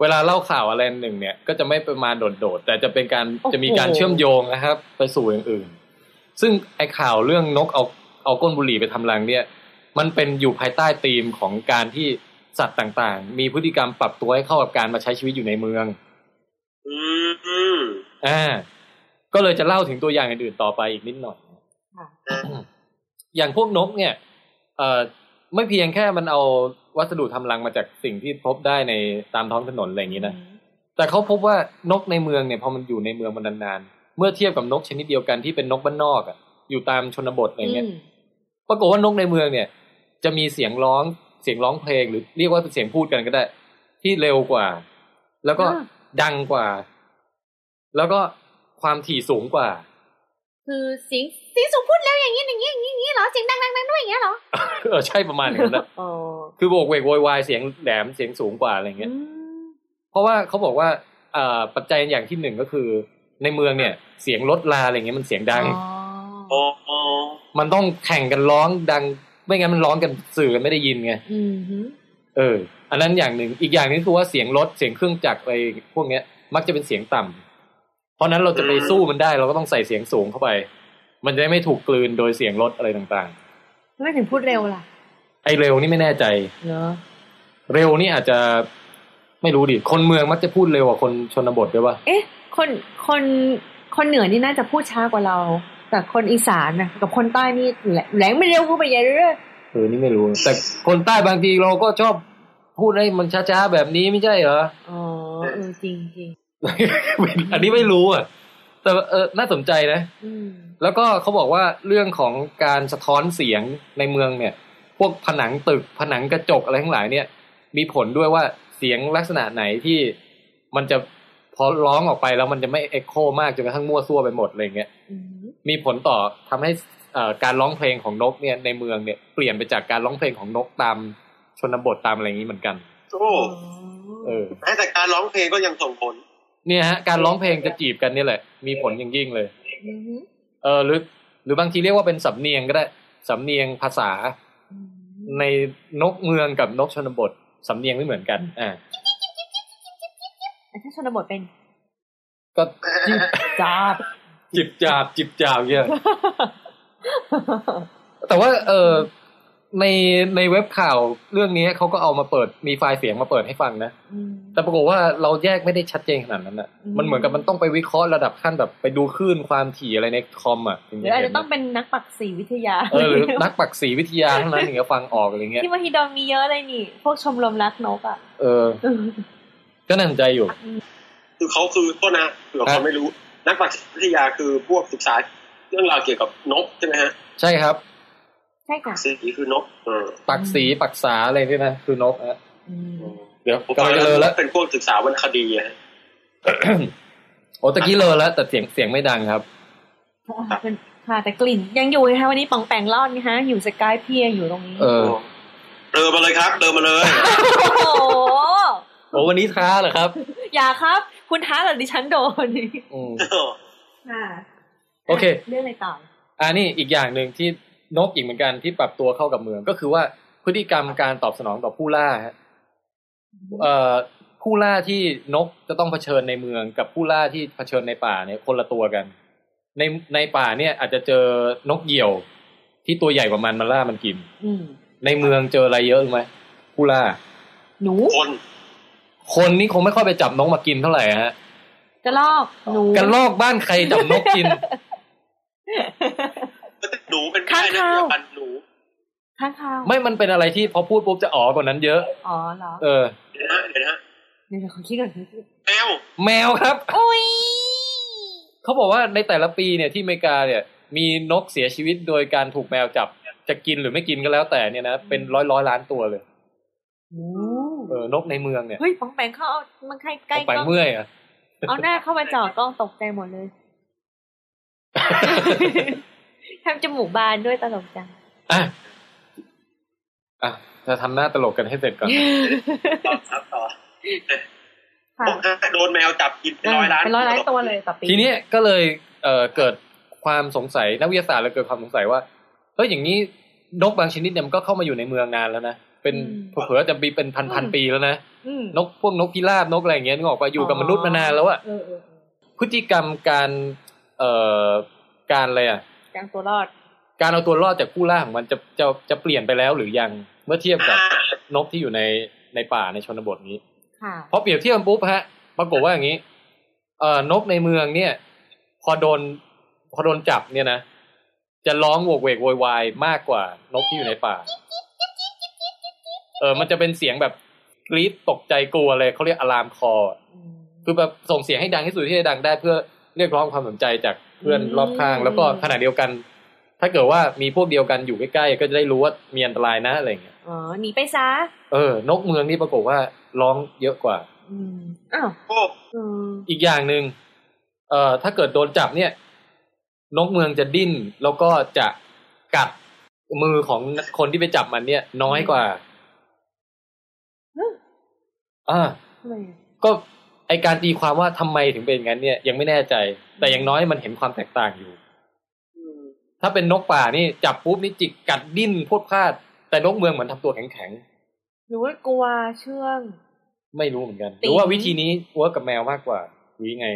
เวลาเล่าข่าวอะไรหนึ่งเนี่ยก็จะไม่ประมาณโดดๆแต่จะเป็นการโอ้โหจะมีการเชื่อมโยงนะครับ ไปสู่อย่างอื่น ซึ่งไอ้ข่าวเรื่องนกเอาเอาก้นบุหรี่ไปทำรังเนี่ย มันเป็นอยู่ภายใต้ธีมของการที่สัตว์ต่างๆ มีพฤติกรรมปรับตัวให้เข้ากับการมาใช้ชีวิตอยู่ในเมืองอืมอืม อ่า ก็เลยจะเล่าถึงตัวอย่างอื่นๆต่อไปอีกนิดหน่อยค่ะอย่างพวกนกเนี่ย เอ่อไม่เพียงแค่มันเอาวัสดุทำรังมาจากสิ่งที่พบได้ในตามท้องถนนอะไรอย่างนี้นะแต่เขาพบว่านกในเมืองเนี่ยพอมันอยู่ในเมืองมันนานๆเมื่อเทียบกับนกชนิดเดียวกันที่เป็นนกบ้านนอกอะ อยู่ตามชนบทอะไรเงี้ยอืมปรากฏว่านกในเมืองเนี่ย จะมีเสียงร้องเสียงร้องเพลงหรือเรียกว่าเป็นเสียงพูดกันก็ได้ ที่เร็วกว่า แล้วก็อ่าดังกว่า แล้วก็ความถี่สูงกว่า คือเสียงเสียงสูงพูดแล้วอย่างนี้อย่างนี้อย่างนี้อย่างนี้เหรอเสียงดังดังดังด้วยอย่างเงี้ยเหรอเออใช่ประมาณอย่างนั้นนะอ๋อคือโบกเวกโวยวายเสียงแหลมเสียงสูงกว่าอะไรเงี้ยอืมเพราะว่าเขาบอกว่าอ่าปัจจัยอย่างที่หนึ่งก็คือ ในเมืองเนี่ย เสียงรถลาอะไรเงี้ยมันเสียงดังอ๋อโอ้โอ้มันต้องแข่งกันร้องดัง ไม่งั้นมันร้องกันสื่อกันไม่ได้ยินไงอืมฮึเออ อันนั้นอย่างหนึ่งอีกอย่างหนึงคือว่าเสียงรถเสียงเครื่องจักรอะไรพวกเนี้ย มักจะเป็นเสียงต่ำ เพราะฉะนั้นเราจะไปสู้มันได้เราก็ต้องใส่เสียงสูงเข้าไป มันจะได้ไม่ถูกกลืนโดยเสียงรถอะไรต่างทำไมถึงพูดเร็วล่ะๆไอเร็วนี่ไม่แน่ใจเนอะเร็วนี่อาจจะไม่รู้ดิคนเมืองมักจะพูดเร็วกว่าคนชนบทด้วยว่าเอ๊ะ คนคนคนเหนือนี่น่าจะพูดช้ากว่าเราแต่คนอีสานนะกับคนใต้นี่แหลแหลงไม่เร็วเข้าไปใหญ่เรื่อยเออนี่ไม่รู้ แต่คนใต้บางทีเราก็ชอบพูดให้มันช้าๆแบบนี้ไม่ใช่เหรอ อ๋อเออจริงจริง อันนี้ไม่รู้อะ แต่เออน่าสนใจนะอืมแล้วก็เขาบอกว่าเรื่องของการสะท้อนเสียงในเมืองเนี่ย พวกผนังตึกผนังกระจกอะไรทั้งหลายเนี่ย มีผลด้วยว่าเสียงลักษณะไหนที่มันจะพอร้องออกไปแล้วมันจะไม่เอ็กโคมากจนกระทั่งมั่วซั่วไปหมดอะไรเงี้ยอืมมีผลต่อทำให้เอ่อการร้องเพลงของนกเนี่ยในเมืองเนี่ยเปลี่ยนไปจากการร้องเพลงของนกตามชนบทตามอะไรอย่างนี้เหมือนกันโอ้เออแม้แต่การร้องเพลงก็ยังส่งผล เนี่ยฮะการร้องเพลงจะจีบกันเนี่ยแหละ มีผลอย่างยิ่งเลยอืมเออหรือหรือบางทีเรียกว่าเป็นสำเนียงก็ได้สำเนียงภาษาอืมในนกเมืองกับนกชนบทสำเนียงไม่เหมือนกันอ่าแต่ถ้าชนบทเป็น ก็จิบจ้าบจิบจาบจิบจาบเงี้ยแต่ว่า เออ ในในเว็บข่าวเรื่องนี้เขาก็เอามาเปิดมีไฟล์เสียงมาเปิดให้ฟังนะอืมแต่ปรากฏว่าเราแยกไม่ได้ชัดเจนขนาดนั้นอะอืมมันเหมือนกับมันต้องไปวิเคราะห์ระดับขั้นแบบไปดูคลื่นความถี่อะไรในคอมอะถึหงรืออาจเห็จะนต้องเป็นนักปักษีวิทยาเออหรือนักปักษีวิทยาเท่านั้นถึงจะฟังออกอะไรเงี้ยที่มหิดลมีเยอะเลยนี่ พวกชมรมรักนกอะเออ ก็น่าสนใจอยู่ คือเขาคือต้นนะเผื่อคนไม่รู้ นักปักวิทยาคือพวกศึกษาเรื่องราวเกี่ยวกับนกใช่ไหมฮะใช่ครับ ใช่ค่ะสีคือนกเออปักสีปักษาอะไรนี่นะคือนกฮะอืมเดี๋ยวผมกำฟัลังงจะแล้เลวอแล้วเป็นพวกศึกษาวรรณคดีอะฮะโอ้ตะกี้เลอแล้วแต่เสียงเสียงไม่ดังครับเป็นค่ะ แต่กลิ่นยังอยู่นะคะวันนี้ปองแปงรอดนะคะอยู่สกายเพียอยู่ตรงนี้ เออเดินมาเลยครับเดินมาเลย โอ้โหโอ้วันนี้ท้าเหรอครับ อย่าครับ คุณท้าหรือดิฉันโดนอืมค่ะโอเค เรื่องอะไรต่ออ่านี่อีกอย่างหนึ่งที่ นกอีกเหมือนกันที่ปรับตัวเข้ากับเมือง ก็คือว่าพฤติกรรมการตอบสนองต่อผู้ล่าฮะเอ่อผู้ล่าที่นกจะต้องเผชิญในเมืองกับผู้ล่าที่เผชิญในป่าเนี่ยคนละตัวกัน ในในป่าเนี่ยอาจจะเจอนกเหยี่ยว ที่ตัวใหญ่กว่ามันมาล่ามันกินอืมในเมืองเจออะไรเยอะรู้ไหมผู้ล่า หนูคน คนนี่คงไม่ค่อยไปจับนกมากินเท่าไหร่ฮะกระลอกหนูกันลอกบ้านใครจับนกกิน หนูเป็นข้างแม่คาวเดียวกันหนูข้างคาวไม่มันเป็นอะไรที่พอพูดปุ๊บจะอ๋อกว่านั้นเยอะ อ๋อเหรอ เออ เดี๋ยวนะเดี๋ยวนะเดี๋ยวขอคิดก่อนคิดก่อนแมว แมวครับอุ้ยเขาบอกว่าในแต่ละปีเนี่ยที่อเมริกาเนี่ย มีนกเสียชีวิตโดยการถูกแมวจับจะกินหรือไม่กินก็แล้วแต่เนี่ยนะเป็นร้อยร้อยล้านตัวเลยโอ้เออนกในเมืองเนี่ยเฮ้ยปองแปงเขาเอามันใกล้ใกล้ไปกล้องเมื่อยอะเอาหน้าเข้ามาจ่อกล้องตกใจหมดเลย ทำจมูกบานด้วยตลกจังอะอะจะทำหน้าตลกกันให้เสร็จก่อนต่อครับต่อค่ะบอกฮะโดนแมวจับกินเป็นร้อยล้านเป็นร้อยล้านตัวเลยต่อปีทีเนี้ยก็เลยเอ่อเกิดความสงสัยนักวิทยาศาสตร์เลยเกิดความสงสัยว่าเฮ้ยอย่างนี้นกบางชนิดเนี่ยมันก็เข้ามาอยู่ในเมืองนานแล้วนะเป็นเผื่อๆจะมีเป็นพันๆปีแล้วนะอืมนกพวกนกพิราบนกอะไรอย่างเงี้ยนึกออกปะอยู่กับมนุษย์มานานแล้วอะเออเออเออพฤติกรรมการเอ่อการอะไรอะ กลางตัวรอด การเอาตัวรอดจากผู้ล่าของมันจะจะจะเปลี่ยนไปแล้วหรือยังเมื่อเทียบกับนกที่อยู่ในในป่าในชนบทนี้ค่ะพอเปรียบเทียบกันปุ๊บฮะ ปรากฏว่าอย่างนี้ เอ่อนกในเมืองเนี่ย พอโดน พอโดนจับเนี่ยนะจะร้องโวกเวกโวยวายมากกว่านกที่อยู่ในป่า เออ มันจะเป็นเสียงแบบกรี๊ดตกใจกลัวเลยเขาเรียกอะลามคออืมคือแบบส่งเสียงให้ดังที่สุดที่จะดังได้เพื่อ เรียกร้องความสนใจจากเพื่อนอืมรอบข้าง แล้วก็ขณะเดียวกัน ถ้าเกิดว่ามีพวกเดียวกันอยู่ใกล้ๆก็จะได้รู้ว่ามีอันตรายนะอะไรอย่างเงี้ยอ๋อหนีไปซะเออนกเมืองนี่ปรากฏว่าร้องเยอะกว่าอืมอ้าวโอ้อืมอีกอย่างหนึ่งเอ่อถ้าเกิดโดนจับเนี่ย นกเมืองจะดิ้น แล้วก็จะกัดมือของคนที่ไปจับมันเนี่ย น้อยกว่าอ่าทำไมอะก็ไอ้ การตีความว่าทำไมถึงเป็นอย่างนั้นเนี่ยยังไม่แน่ใจ แต่อย่างน้อยมันเห็นความแตกต่างอยู่ถ้าเป็นนกป่านี่จับปุ๊บนี่จิกกัดดิ้นพรวดพราด แต่นกเมืองเหมือนทำตัวแข็งหรือว่ากลัวเชื่องๆไม่รู้เหมือนกันติ๋งรือว่าวิธีนี้ work กับแมวมากกว่าหรือยังไง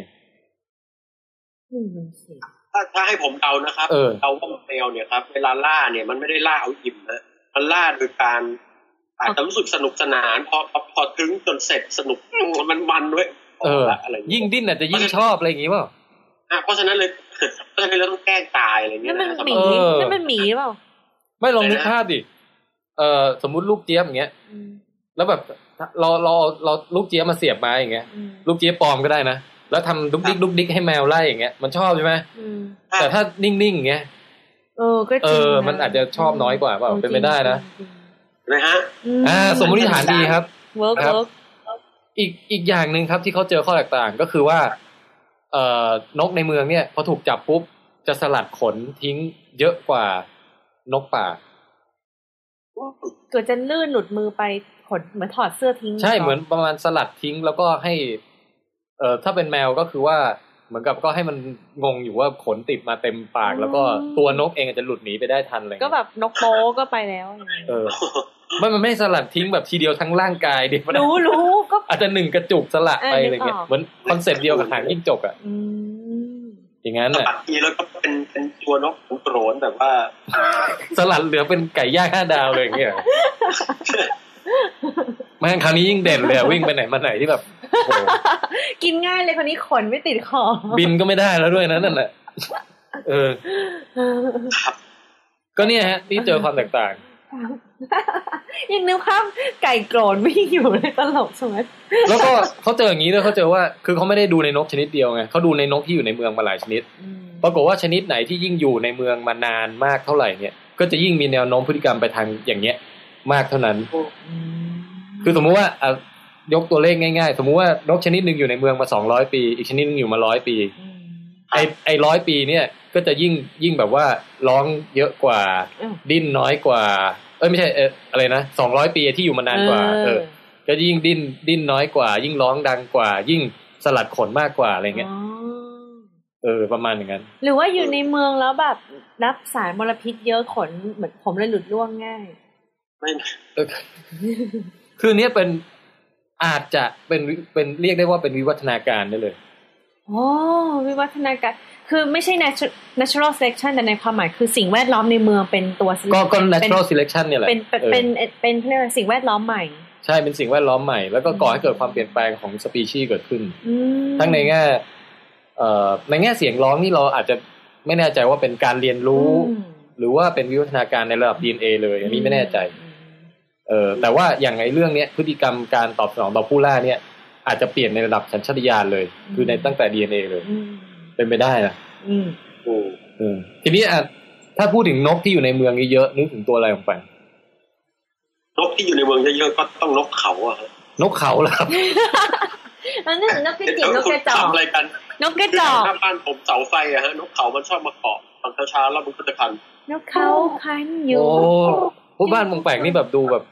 อืมสิถ้าถ้าให้ผมเดานะครับเออเดาว่าแมวเนี่ยครับ เวลาล่าเนี่ยมันไม่ได้ล่าเอาอิ่มนะมันล่าโดยการอาจจะรู้สึกสนุกสนาน พอพอพอถึงจนเสร็จสนุกมันมันด้วย เอออะไรอายิ่งดิ้นอาจจะยิ่งชอบอะไรอย่างงี้เปล่าอะเพราะฉะนั้นเลยเพราะฉะนั้นเราต้องแกล้งตายอะไรเงี้นั่ยนมันนะหมีเออนั่นมันหมีหรือเปล่าไม่ลองนึกภาพดิเออสมมุติลูกเจี๊ยบอย่างเงี้ยอืมแล้วแบบเราเราเราลูกเจี๊ยบมาเสียบไม้อย่างเงี้ยอืมลูกเจี๊ยบปลอมก็ได้นะแล้วทำดุกดิกดุกดิกให้แมวไล่อย่างเงี้ยมันชอบใช่ไหมอืมแต่ถ้านิ่งๆอย่างเงี้ยเออก็เออจริงนะมันอาจจะชอบน้อยกว่าเปล่าเป็นไปได้นะนะฮะอ่าสมมติฐานดีครับ work ครับ work อีกอีกอย่างหนึ่งครับที่เขาเจอข้อแตกต่างก็คือว่า เอ่อนกในเมืองเนี่ยพอถูกจับปุ๊บจะสลัดขนทิ้งเยอะกว่านกป่าเกิดจะลื่นหลุดมือไปขนเหมือนถอดเสื้อทิ้ง ใช่เหมือนประมาณสลัดทิ้งแล้วก็ให้ เอ่อถ้าเป็นแมวก็คือว่าเหมือนกับก็ให้มันงงอยู่ว่าขนติดมาเต็มปาก แล้วก็ตัวนกเองอาจจะหลุดหนีไปได้ทันอะไรก็เงี้ยแบบนกโป๊ก็ไปแล้วอะไรอย่างเอเงี้ยอ ไม่มันไม่สลัดทิ้งแบบทีเดียวทั้งร่างกายดิมันรู้รู้ก็อาจจะหนึ่งกระจุกสลัดไปเออนึกอะไรเงี้ยออกเหมือน concept เดียวกับหางจิ้งจกอะอืมอย่างนั้นสะอะบัดทีแล้วก็เป็นเป็นตัวนกโกร๋นแบบว่า สลัดเหลือเป็นไก่ย่างห้าดาวเลยอย่างเงี้ยแม่งคราวนี้ยิ่งเด่นเลยอะวิ่งไปไหนมาไหนที่แบบโอ้โหกินง่ายเลยคนนี้ขนไม่ติดคอบินก็ไม่ได้แล้วด้วยนะนั่นแหละเออ ก็เนี่ยฮะที่เจอความแตกต่าง ยังนึกภาพไก่โกรนวิ่งอยู่ในตลกใช่ไหมแล้วก็เขาเจออย่างนี้ด้วยเขาเจอว่า คือเขาไม่ได้ดูในนกชนิดเดียวไงเขาดูในนกที่อยู่ในเมืองมาหลายชนิด ปรากฏว่าชนิดไหนที่ยิ่งอยู่ในเมืองมานานมากเท่าไหร่เนี่ย ก็จะยิ่งมีแนวโน้มพฤติกรรมไปทางอย่างเงี้ย มากเท่านั้น คือสมมุติว่าอะยกตัวเลขง่ายๆ สมมุติว่านกชนิดหนึ่งอยู่ในเมืองมาสองร้อยปี อีกชนิดหนึงอยู่มาร้อยปี ไอไอร้อยปีเนี่ยก็จะยิ่งยิ่งแบบว่าร้องเยอะกว่าอืมดิ้นน้อยกว่า เอ้ยไม่ใช่เอออะไรนะสองร้อยปีที่อยู่มานานกว่า เออ ก็ยิ่งดิ้นดิ้นน้อยกว่า ยิ่งร้องดังกว่า ยิ่งสลัดขนมากกว่าอะไรเงี้ยอ๋อเออประมาณอย่างนั้น หรือว่าอยู่ในเมืองแล้วแบบรับสารมลพิษเยอะขนเหมือนผมเลยหลุดร่วงง่ายไม่เออคือเนี้ยเป็นอาจจะเป็นวิเป็นเรียกได้ว่าเป็นวิวัฒนาการได้เลยโอ้วิวัฒนาการ คือไม่ใช่ natural natural selection แต่ในความหมายคือสิ่งแวดล้อมในเมืองเป็นตัว select ก็ก็เป็น natural selection เนี่ยแหละเป็นเป็นเออเป็นเป็นเป็นเขาเรียกว่าสิ่งแวดล้อมใหม่ใช่เป็นสิ่งแวดล้อมใหม่แล้วก็ก่อให้เกิดความเปลี่ยนแปลงของสปีชีส์เกิดขึ้นอืมทั้งในแง่เอ่อในแง่เสียงร้องนี่เราอาจจะไม่แน่ใจว่าเป็นการเรียนรู้อืมหรือว่าเป็นวิวัฒนาการในระดับ DNA เลย อันนี้ไม่แน่ใจเออแต่ว่าอย่างในเรื่องเนี้ยพฤติกรรมการตอบสนองต่อผู้ล่าเนี่ย อาจจะเปลี่ยนในระดับสัญชาตญาณเลย คือในตั้งแต่ DNA เลยอืม เป็นไปได้นะอืมอืมเออทีนี้อะถ้าพูดถึงนกที่อยู่ในเมืองเยอะๆนึกถึงตัวอะไรลงไปนกที่อยู่ในเมืองเยอะๆก็ต้องนกเขาอะครับนกเขาเหรอครับแล้วนึกถึงนกกระจิบนกกระจอกทำอะไรกัน นกกระจคืออกหน้าบ้านผมเสาไฟอะฮะนกเขามันชอบมาเกาะตอนเช้าๆแล้วมันก็จะคันนกเขาคันอยู่โอ้พวกบ้านเมืองแปลกนี่แบบดูแบบ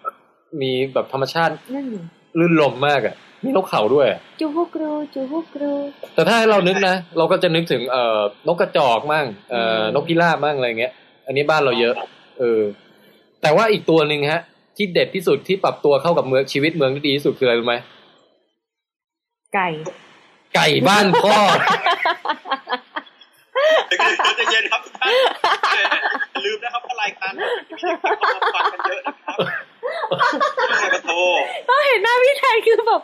มีแบบธรรมชาตินั่นนี่ลื่นลมมากอะ มีนกเขาด้วยอะจูฮุกรูจูฮุกรูแต่ถ้าให้เรานึกนะ เราก็จะนึกถึงเอ่อนกกระจอกมั่งเอ่ออืมนกพิราบมั่งอะไรเงี้ย อันนี้บ้านเราเยอะ เออ แต่ว่าอีกตัวหนึ่งฮะ ที่เด็ดที่สุดที่ปรับตัวเข้ากับเมืองชีวิตเมืองที่ดีที่สุดคืออะไรรู้ไหมไก่ ไก่บ้านพ่อใจะเย็นครับทุกท่านอย่าลืมนะครับว่ารายการนี้มีเด็กๆเข้ามาฟังกันเยอะนะครับแม่กระโท ต้องเห็นหน้าพี่แทนคือแบบ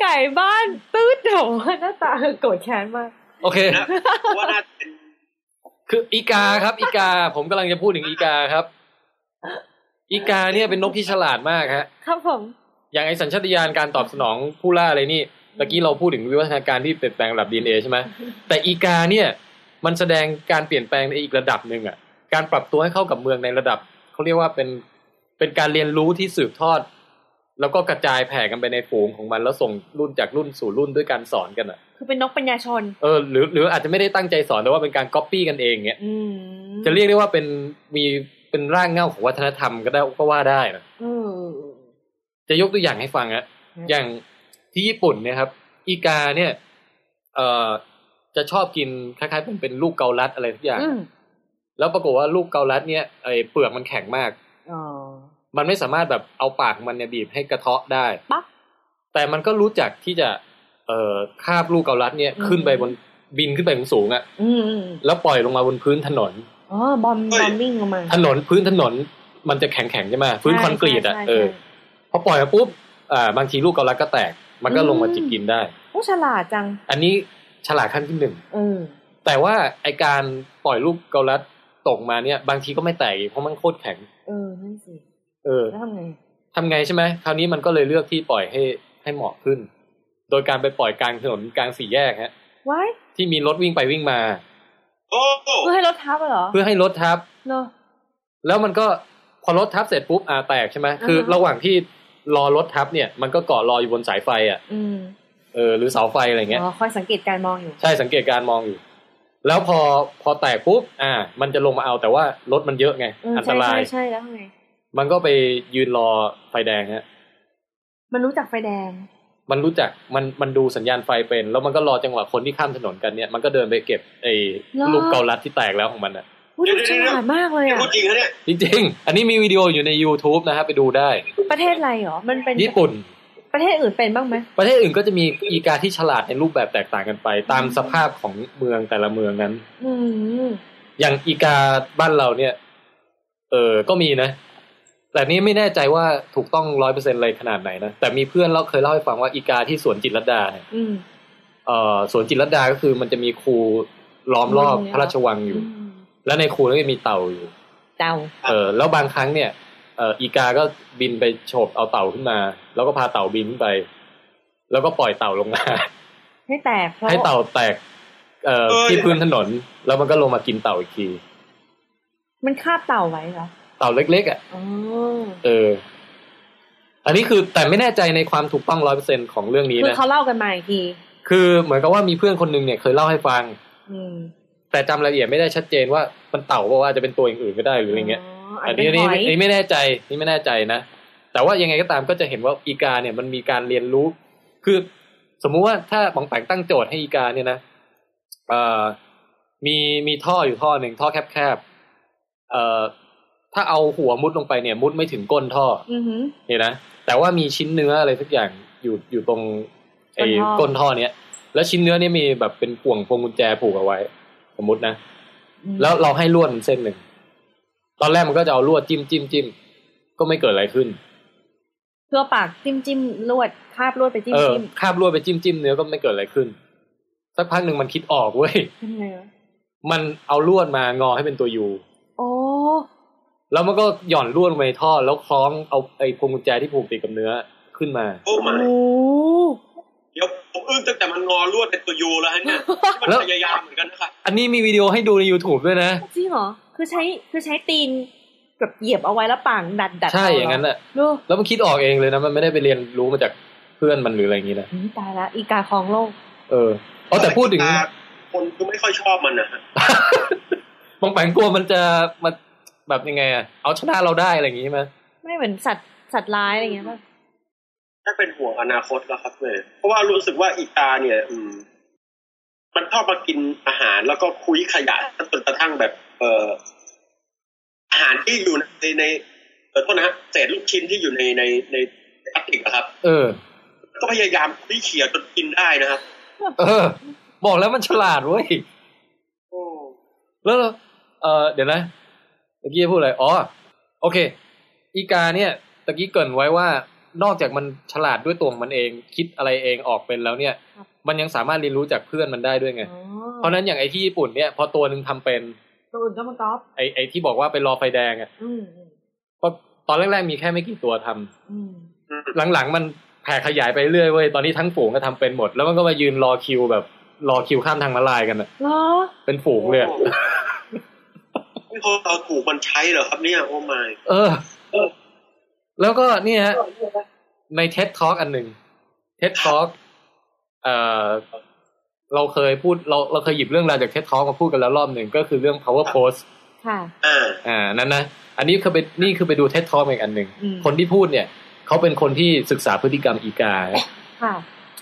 ไก่บ้านตื้ดโถหน้าตาโกรธแค้นมาก โอเคนะเพราะว่าน่าจะเป็นคืออีกาครับ อีกา ผมกำลังจะพูดถึงอีกาครับ อีกาเนี่ยเป็นนกที่ฉลาดมากฮะ ครับผม อย่างไอสัญชาตญาณการตอบสนองผู้ล่าอะไรนี่เมื่อกี้เราพูดถึงวิวัฒนาการที่เปลี่ยนแปลงระดับ DNA ใช่ไหมแต่อีกาเนี่ย มันแสดงการเปลี่ยนแปลงในอีกระดับหนึ่งอะ การปรับตัวให้เข้ากับเมืองในระดับเขาเรียกว่าเป็น เป็นการเรียนรู้ที่สืบทอด แล้วก็กระจายแผ่กันไปในฝูงของมันแล้วส่งรุ่นจากรุ่นสู่รุ่นด้วยการสอนกันอะ คือเป็นนกปัญญาชน เออหรือหรืออาจจะไม่ได้ตั้งใจสอนแต่ว่าเป็นการก๊อปปี้กันเองเงี้ยอืมจะเรียกได้ว่าเป็นมีเป็นร่างเงาของวัฒนธรรมก็ได้ก็ว่าได้นะอืมจะยกตัวอย่างให้ฟังอะอืมอย่างที่ญี่ปุ่นเนี่ยครับ อีกาเนี่ย เอ่อจะชอบกินคล้ายๆเป็นเป็นลูกเกาลัดอะไรทุกอย่างอืมแล้วปรากฏว่าลูกเกาลัดเนี่ยไอ้เปลือกมันแข็งมากอ๋อ มันไม่สามารถแบบเอาปากมันเนี่ยบีบให้กระเทาะได้ปั๊บแต่มันก็รู้จักที่จะ เอ่อคาบลูกเกาลัดเนี่ยขึ้นไปบนบินขึ้นไปสูงๆอะอืมอืมแล้วปล่อยลงมาบนพื้นถนนอ๋อบอมบอมบิ้งลงมา ถนนพื้นถนนมันจะแข็งๆใช่ไหมพื้นคอนกรีตอะใช่เออใช่พอปล่อยมาปุ๊บอ่าบางทีลูกเกาลัดก็แตก มันก็ลงมาจิกกินได้โอ้ฉลาดจัง อันนี้ฉลาดขั้นที่หนึ่งเออแต่ว่าไอการปล่อยลูกเกาลัดตกมาเนี่ย บางทีก็ไม่แตกอีกเพราะมันโคตรแข็ง เออนั่นสิ เออแล้วทำไงทำไงใช่ไหมคราวนี้มันก็เลยเลือกที่ปล่อยให้ให้เหมาะขึ้น โดยการไปปล่อยกลางถนนกลางสี่แยกฮะว้ายที่มีรถวิ่งไปวิ่งมาโอ้เพื่อให้รถทับอะเหรอ เพื่อให้รถทับเนอะแล้วมันก็พอรถทับเสร็จปุ๊บอ่าแตกใช่ไหมคืออ่าฮะระหว่างที่รอรถทับเนี่ย มันก็เกาะรออยู่บนสายไฟอะอืมเออหรือเสาไฟอะไรเงี้ยอ๋อคอยสังเกตการมองอยู่ ใช่สังเกตการณ์มองอยู่ แล้วพอพอแตกปุ๊บอ่า มันจะลงมาเอาแต่ว่ารถมันเยอะไงเอออันตใช่ราใช่ยใช่แล้วทำไง มันก็ไปยืนรอไฟแดงฮะ มันรู้จักไฟแดง มันรู้จักมันมันดูสัญญาณไฟเป็น แล้วมันก็รอจังหวะคนที่ข้ามถนนกันเนี่ยมันก็เดินไปเก็บไอ้เหรอลูกเกาลัดที่แตกแล้วของมันอะอุ้ยดูฉลาดมากเลยนี่อะพูดจริงนะเนี่ยจริง ๆ อันนี้มีวิดีโออยู่ใน YouTube นะฮะไปดูได้ ประเทศอะไรเหรอ มันเป็นญี่ปุ่น ประเทศอื่นเป็นบ้างไหมประเทศอื่นก็จะมีอีกาที่ฉลาดในรูปแบบแตกต่างกันไป ตามสภาพของเมืองแต่ละเมืองนั้น อืมอย่างอีกาบ้านเราเนี่ย เออก็มีนะ แต่นี้ไม่แน่ใจว่าถูกต้องร้อยเปอร์เซ็นต์เลยขนาดไหนนะ แต่มีเพื่อนเราเคยเล่าให้ฟังว่าอีกาที่สวนจิตรลดาเนี่ยอืมเอ่อสวนจิตรลดาก็คือมันจะมีคูล้อมรอบอืมพระราชวังอยู่อืมแล้วในคูนั้นก็มีเต่าอยู่เดาเออแล้วบางครั้งเนี่ยเอ่ออีกาก็บินไปโฉบเอาเต่าขึ้นมา แล้วก็พาเต่าบินขึ้นไป แล้วก็ปล่อยเต่าลงมาให้แตกเพราะให้เต่าแตก เอ่อเอ้ยที่พื้นถนน แล้วมันก็ลงมากินเต่าอีกที มันคาบเต่าไว้เหรอ เต่าเล็ก ๆอะอ๋อเออ อันนี้คือแต่ไม่แน่ใจในความถูกต้องร้อยเปอร์เซ็นของเรื่องนี้คือนะเขาเล่ากันมาอีกที คือเหมือนกับว่ามีเพื่อนคนหนึงเนี่ยเคยเล่าให้ฟัง อืมแต่จำรายละเอียดไม่ได้ชัดเจนว่ามันเต่าเพราะว่าจะเป็นตัวอย่างอื่นก็ได้หรืออะไรเงี้ย อัอันนเป็นี้นอันหนี้อยอันนี้ไม่แน่ใจนี่ไม่แน่ใจนะแต่ว่ายังไงก็ตามก็จะเห็นว่าอีกาเนี่ยมันมีการเรียนรู้ คือสมมุติว่าถ้าบองแปงตั้งโจทย์ให้อีกาเนี่ยนะเอ่อมีมีท่ออยู่ท่อหนึ่งท่อแคบๆเอ่อ ถ้าเอาหัวมุดลงไปเนี่ย มุดไม่ถึงก้นท่ออือหือเห็นนะแต่ว่ามีชิ้นเนื้ออะไรสักอย่างอยู่อยู่ตรงไอ้ก้ก้นนท่ท่ออเนี้ยแล้วชิ้นเนื้อเนี่ยมีแบบเป็นพ่วงพวงกุญแจผูกเอาไว้ สมมตินะอืมแล้วเราให้ลวดมันเส้นหนึ่งตอนแรกมันก็จะเอาลวดจิ้มจิ้มจิ้มก็ไม่เกิดอะไรขึ้นเพื่อปากจิ้มจิ้มลวดคาบลวดไปจิ้มเออจิ้มคาบลวดไปจิ้มจิ้มเนื้อก็ไม่เกิดอะไรขึ้นสักพักหนึ่งมันคิดออกเว้ยเป็นไงวะมันเอาลวดมางอให้เป็นตัวยูโอ้ แล้วมันก็หย่อนลวดลงไปในท่อ แล้วคล้องเอาไอ้พวงกุญแจที่ผูกติดกับเนื้อขึ้นมา โอ้โหมาเดี๋ยวผมอึ้งตั้งแต่มันงอลวดเป็นตัวยูแล้วฮะเนี่ยมันแล้วพยายามเหมือนกันนะครับอันนี้มีวิดีโอให้ดูใน YouTube ด้วยนะ จริงเหรอ คือใช้คือใช้ตีนแบบเหยียบเอาไว้แล้วปางดัดดัดใช่เเหรอย่างนั้นแหละดูแล้วมันคิดออกเองเลยนะ มันไม่ได้ไปเรียนรู้มาจากเพื่อนมันหรืออะไรอย่างนี้นะหืมตายละอีกาครองโลก เออเอาแต่พูดถึงคนก็ไม่ค่อยชอบมันนะฮะบางแปงกลัวมันจะมา แบบยังไงอะเอาชนะเราได้อะไรอย่างงี้ไหมไม่เหมือนสัตว์สัตว์ร้ายอะไรเงี้ยป่ะถ้าเป็นห่วงอนาคตแล้วครับเนี่ยเพราะว่ารู้สึกว่าอีกาเนี่ย อืม มันชอบมากินอาหารแล้วก็คุยขยะจนกระทั่งแบบ เอ่ออาหารที่อยู่ในในเออโทษนะฮะเศษลูกชิ้นที่อยู่ในในในพลาสติกอะครับ เออ ก็พยายามคุยเขี่ยจนกินได้นะครับ เออ บอกแล้วมันฉลาดเว้ยโอ้แล้วเออเดี๋ยวนะ ตะกี้พูดอะไรอ๋อโอเค อีกาเนี่ยตะกี้เกรินไว้ว่านอกจากมันฉลาดด้วยตัวของมันเอง คิดอะไรเองออกเป็นแล้วเนี่ย มันยังสามารถเรียนรู้จากเพื่อนมันได้ด้วยไงอ๋อเพราะฉะนั้นอย่างไอ้ที่ญี่ปุ่นเนี่ย พอตัวหนึ่งทำเป็นตัวอื่นก็มาก๊อปไอ้ไอ้ที่บอกว่าไปรอไฟแดงอะอืมอืมก็ตอนแรกๆมีแค่ไม่กี่ตัวทำอืมอืมหลังๆมันแผ่ขยายไปเรื่อยเว้ยตอนนี้ทั้งฝูงก็ทำเป็นหมด แล้วมันก็มายืนรอคิวแบบรอคิวข้ามทางมาลายกันอะเหรอเป็นฝูงเลย อะไม่พอเราถูกมันใช้เหรอครับเนี่ยโอ้ไม่เออ แล้วก็เนี่ยฮะในเท็ดทอ k อันหนึ่งเท็ดทอ k เอ่อเราเคยพูดเราเราเคยหยิบเรื่องราวจากเท็ดทอ k มาพูดกันแล้วรอบหนึ่งก็คือเรื่อง power pose ค่ะอ่าอ่านั้นนะอันนี้คือไปนี่คือไปดูเท็ดทอ k อีกอันหนึ่งอืมคนที่พูดเนี่ยเขาเป็นคนที่ศึกษาพฤติกรรมอีกาค่ะ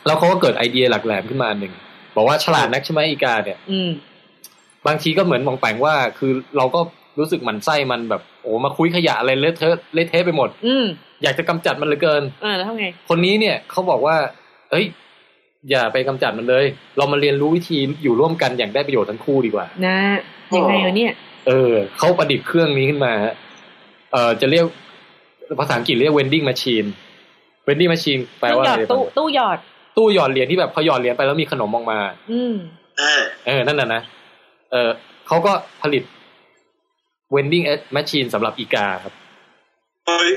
แล้วเขาก็เกิดไอเดียหลักแหลมขึ้นมาอันหนึ่งบอกว่าฉลาดนักใช่ไหมอีกาเนี่ยอืม บางทีก็เหมือนมองแปงว่า คือเราก็รู้สึกหมันไส้มันแบบ โอ้มาคุยขยะอะไรเละเทอะเละเทะไปหมด อืมอยากจะกำจัดมันเหลือเกินเออแล้วทำไง คนนี้เนี่ยเขาบอกว่า เอ้ย อย่าไปกำจัดมันเลย เรามาเรียนรู้วิธีอยู่ร่วมกันอย่างได้ประโยชน์ทั้งคู่ดีกว่า นะยังไงวะเนี่ย เออเขาประดิษฐ์เครื่องนี้ขึ้นมาฮะเออจะเรียกภาษาอังกฤษเรียก vending machine vending machine แปลตู้ว่าหยอะอดไรตู้ตู้หยอด ตู้หยอดเหรียญที่แบบพอหยอดเหรียญไปแล้วมีขนมออกมา อืมอ่าเออ นั่นน่ะนะ เออเขาก็ผลิต vending machine สำหรับอีกาครับเฮ้ย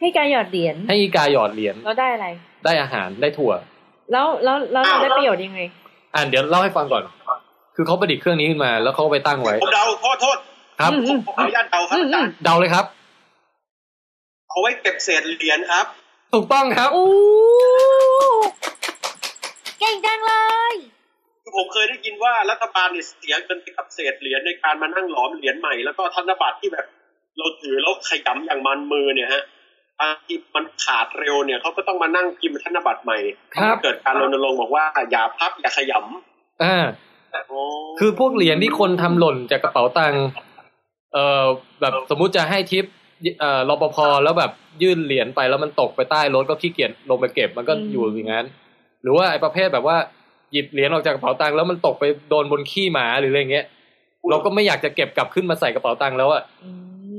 ให้การหยอดเหรียญให้อีกาหยอดเหรียญแล้วได้อะไร ได้อาหารได้ถั่ว แล้วแล้วแล้วอ้าวได้ประโยชน์ยังไง อ่านเดี๋ยวเล่าให้ฟังก่อน คือเขาประดิษฐ์เครื่องนี้ขึ้นมา แล้วเขาก็ไปตั้งไว้ผมเดาโทษโทษครับอืมผมขออนุญาตเดาครับอาจารย์เดาเลยครับ เอาไว้เก็บเศษเหรียญครับ ถูกต้องครับโอ้เก่งจังเลย คือผมเคยได้ยินว่ารัฐบาลเนี่ยเสียเงินไปกับเศษเหรียญในการมานั่งหลอมเหรียญใหม่แล้วก็ธนบัตรที่แบบเราถือแล้วขยำอย่างมันมือเนี่ยฮะบางทีมันขาดเร็วเนี่ยเขาก็ต้องมานั่งพิมพ์ธนบัตรใหม่ครับเกิดการรณรงค์บอกว่าอย่าพับอย่าขยอ่าำโอ้คือพวกเหรียญที่คนทำหล่นจากกระเป๋าตังค์เอ่อแบบสมมุติจะให้ทิปเอ่อรปภแล้วแบบยื่นเหรียญไปแล้วมันตกไปใต้รถก็ขี้เกียจลงไปเก็บมันก็อืมอยู่อย่างนั้น หรือว่าไอ้ประเภทแบบว่า หยิบเหรียญออกจากกระเป๋าตังค์แล้วมันตกไปโดนบนขี้หมาหรืออะไรเงี้ย เราก็ไม่อยากจะเก็บกลับขึ้นมาใส่กระเป๋าตังค์แล้วอะอื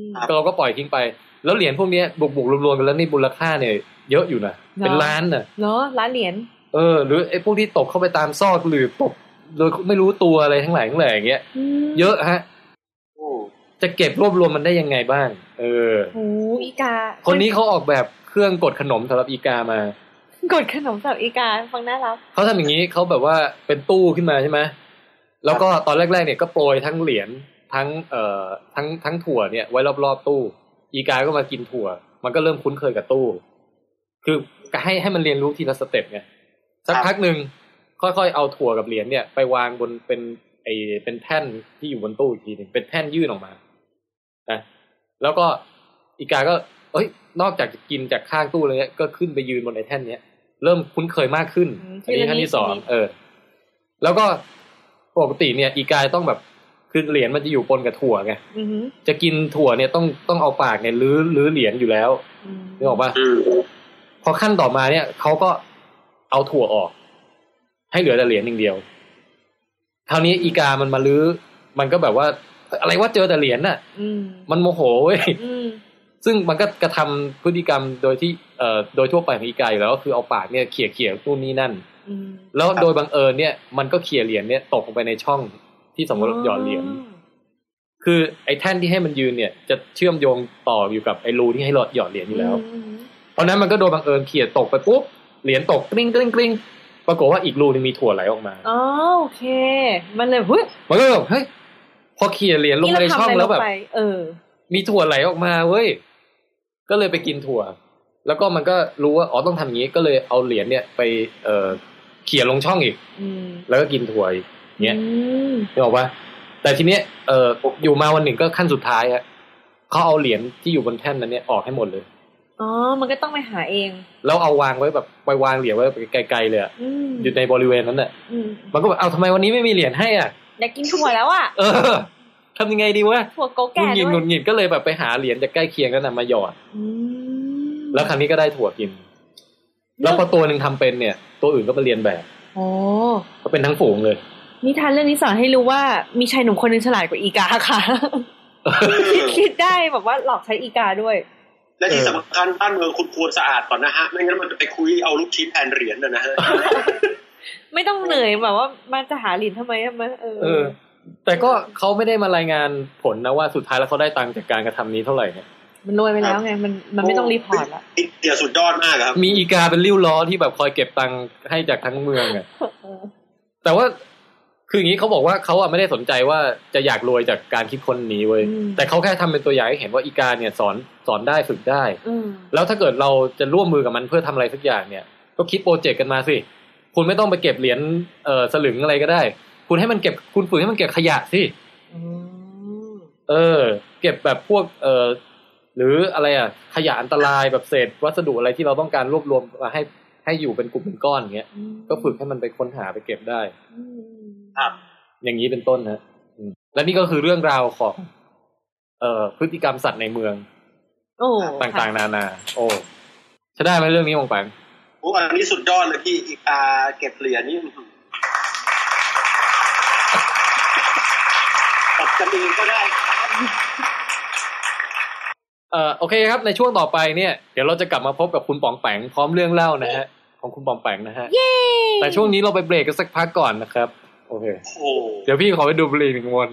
มเราก็ปล่อยทิ้งไป แล้วเหรียญพวกเนี้ยบวกๆรวมๆกันแล้วนี่มูลค่าเนี่ยเยอะอยู่นะเป็นล้านน่ะเนาะร้านเหรียญเออหรือไอ้พวกที่ตกเข้าไปตามซอกหรือตกโดยไม่รู้ตัวอะไรทั้งหลายทั้งแหล่อย่างเงี้ยมเยอะฮะโอ้จะเก็บรวบรวมมันได้ยังไงบ้าง เออโอ้อีกา คนนี้เขาออกแบบเครื่องกดขนมสำหรับอีกามา กดขนมสับอีกาฟังน่ารักเขาทำอย่างนี้เขาแบบว่าเป็นตู้ขึ้นมาใช่ไหมแล้วก็ตอนแรกๆเนี่ยก็โปรยทั้งเหรียญทั้งเอ่อทั้งทั้งถั่วเนี่ยไว้รอบๆตู้ อีกาก็มากินถั่ว มันก็เริ่มคุ้นเคยกับตู้ คือให้ให้มันเรียนรู้ทีละสเต็ปไงสักพักหนึ่งค่อยๆเอาถั่วกับเหรียญเนี่ย ไปวางบนเป็นไอเป็นแท่นที่อยู่บนตู้อีกทีหนึ่งเป็นแท่นยื่นออกมานะแล้วก็อีกาก็ เอ้ย นอกจากจะกินจากข้างตู้เลยเนี่ยก็ขึ้นไปยืนบนไอ้แท่นเนี้ย เริ่มคุ้นเคยมากขึ้นอืมอันนี้ทีละนิดท่านที่สองทีละนิดเออ แล้วก็ปกติเนี่ย อีกายต้องแบบคือเหรียญมันจะอยู่ปนกับถั่วไงอือหือจะกินถั่วเนี่ยต้องต้องเอาปากเนี่ยลื้อลื้อเหรียญอยู่แล้วอืมนึกออกปะอืมพอขั้นต่อมาเนี่ยเขาก็เอาถั่วออก ให้เหลือแต่เหรียญอย่างเดียวคราวนี้อีกามันมาลื้อ มันก็แบบว่า อะไรว่าเจอแต่เหรียญน่ะอืมมันโมโหเว้ยอืมซึ่งมันก็กระทำพฤติกรรมโดยที่ เอ่อโดยทั่วไปของอีกาอยู่แล้วก็คือเอาปากเนี่ยเขี่ยเขี่ยตู้นนี่นั่นอืมแล้วโดยบังเอิญเนี่ยมันก็เขี่ยเหรียญเนี่ยตกลงไปในช่องที่สมมติหยอดเหรียญคือไอ้แท่นที่ให้มันยืนเนี่ย จะเชื่อมโยงต่ออยู่กับไอ้รูที่ให้หลอดหยอดเหรียญอยู่แล้วอืมเพราะฉะนั้นมันก็โดนบังเอิญเขี่ยตกไปปุ๊บเหรียญตกกริ้งกริ้งกริ้งปรากฏว่าอีกรูนึงมีถั่วไหลออกมาอ๋อโอเค มันเลยเฮ้ยมันก็แบบเฮ้ยพอเขี่ยเหรียญลงไปในช่องแล้วแบบนี่เราทำะไรงไปเออ มีถั่วไหลออกมาเว้ยก็เลยไปกินถั่ว แล้วก็มันก็รู้ว่าอ๋อต้องทำอย่างนี้ก็เลยเอาเหรียญเนี่ยไปเอ่อเขี่ยลงช่องอีก อืมแล้วก็กินถั่วอีกเนี้ยอืมนึกออกปะแต่ทีเนี้ยเอ่ออยู่มาวันหนึ่งก็ขั้นสุดท้ายฮะเขาเอาเหรียญที่อยู่บนแท่นนั้นเนี่ยออกให้หมดเลย อ๋อ มันก็ต้องไปหาเอง แล้วเอาวางไว้แบบไปวางเหรียญไว้ไกลๆเลยอะอืมอยู่ในบริเวณนั้นน่ะอืมมันก็แบบเอาทำไมวันนี้ไม่มีเหรียญให้อะ อยากกินถั่วแล้วอะเออทำยังไงดีวะถั่วโกหงุแก่ดหงิดด้หงุวยดหงิดก็เลยแบบไปหาเหรียญจากใกล้เคียงกันนะมาหยอด อืม แล้วครั้งนี้ก็ได้ถั่วกิน แล้วพอตัวหนึ่งทำเป็นเนี่ย ตัวอื่นก็ไปเรียนแบบโอ้ก็เป็นทั้งฝูงเลย นิทานเรื่องนี้สอนให้รู้ว่ามีชายหนุ่มคนหนึงฉลาดกว่าอีกาค่ะคิดคิดได้แบบว่าหลอกใช้อีกาด้วย และที่เออสำคัญบ้านเมืองคุณควรสะอาดก่อนนะฮะ ไม่งั้นมันจะไปคุยเอาลูกชิ้นแทนเหรียญนะนะฮะไม่ต้องเหนื่อยแบบว่ามันจะหาเหรียญทำไมทำไมเออเออแต่ก็เขาไม่ได้มารายงานผลนะว่าสุดท้ายแล้วเขาได้ตังค์จากการกระทำนี้เท่าไหร่เนี่ย มันรวยไปแล้วไงมันมันไม่ต้อง report ละเดียวสุดยอดมากครับ มีอีกาเป็นลิ่วล้อที่แบบคอยเก็บตังค์ให้จากทั้งเมืองอะแต่ว่าคืออย่างนี้เขาบอกว่าเขาอะไม่ได้สนใจว่าจะอยากรวยจากการคิดค้นนี้เว้ยอืมแต่เขาแค่ทำเป็นตัวอย่างให้เห็นว่าอีกาเนี่ยสอนสอนได้ฝึกได้อืมแล้วถ้าเกิดเราจะร่วมมือกับมันเพื่อทำอะไรสักอย่างเนี่ย ก็คิดโปรเจกต์กันมาสิคุณไม่ต้องไปเก็บเหรียญเอ่อสลึงอะไรก็ได้ คุณให้มันเก็บคุณฝึกให้มันเก็บขยะสิอืมเออ เก็บแบบพวกเอ่อ หรืออะไรอะขยะอันตรายแบบเศษวัสดุอะไรที่เราต้องการรวบรวมมาให้ให้อยู่เป็นกลุ่มเป็นก้อนอย่างเงี้ย ก็ฝึกให้มันไปค้นหาไปเก็บได้อืมครับอย่างนี้เป็นต้นนะอืมและนี่ก็คือเรื่องราวของ เอ่อพฤติกรรมสัตว์ในเมืองโอ้ต่างๆ นานา โอ้ใช่ได้ไหมเรื่องนี้มองแปงโอ้อันนี้สุดยอดเลยพี่อีกาเก็บเหรียญนี่อื้อหือตบกันเองก็ได้ครับ เอ่อโอเคครับในช่วงต่อไปเนี่ยเดี๋ยวเราจะกลับมาพบกับคุณป๋องแปงพร้อมเรื่องเล่านะฮะของคุณป๋องแปงนะฮะเย้แต่ช่วงนี้เราไปเบรกกันสักพักก่อนนะครับ โอเคโอ้โหเดี๋ยวพี่ขอไปดูบุหรี่หนึ่งมวน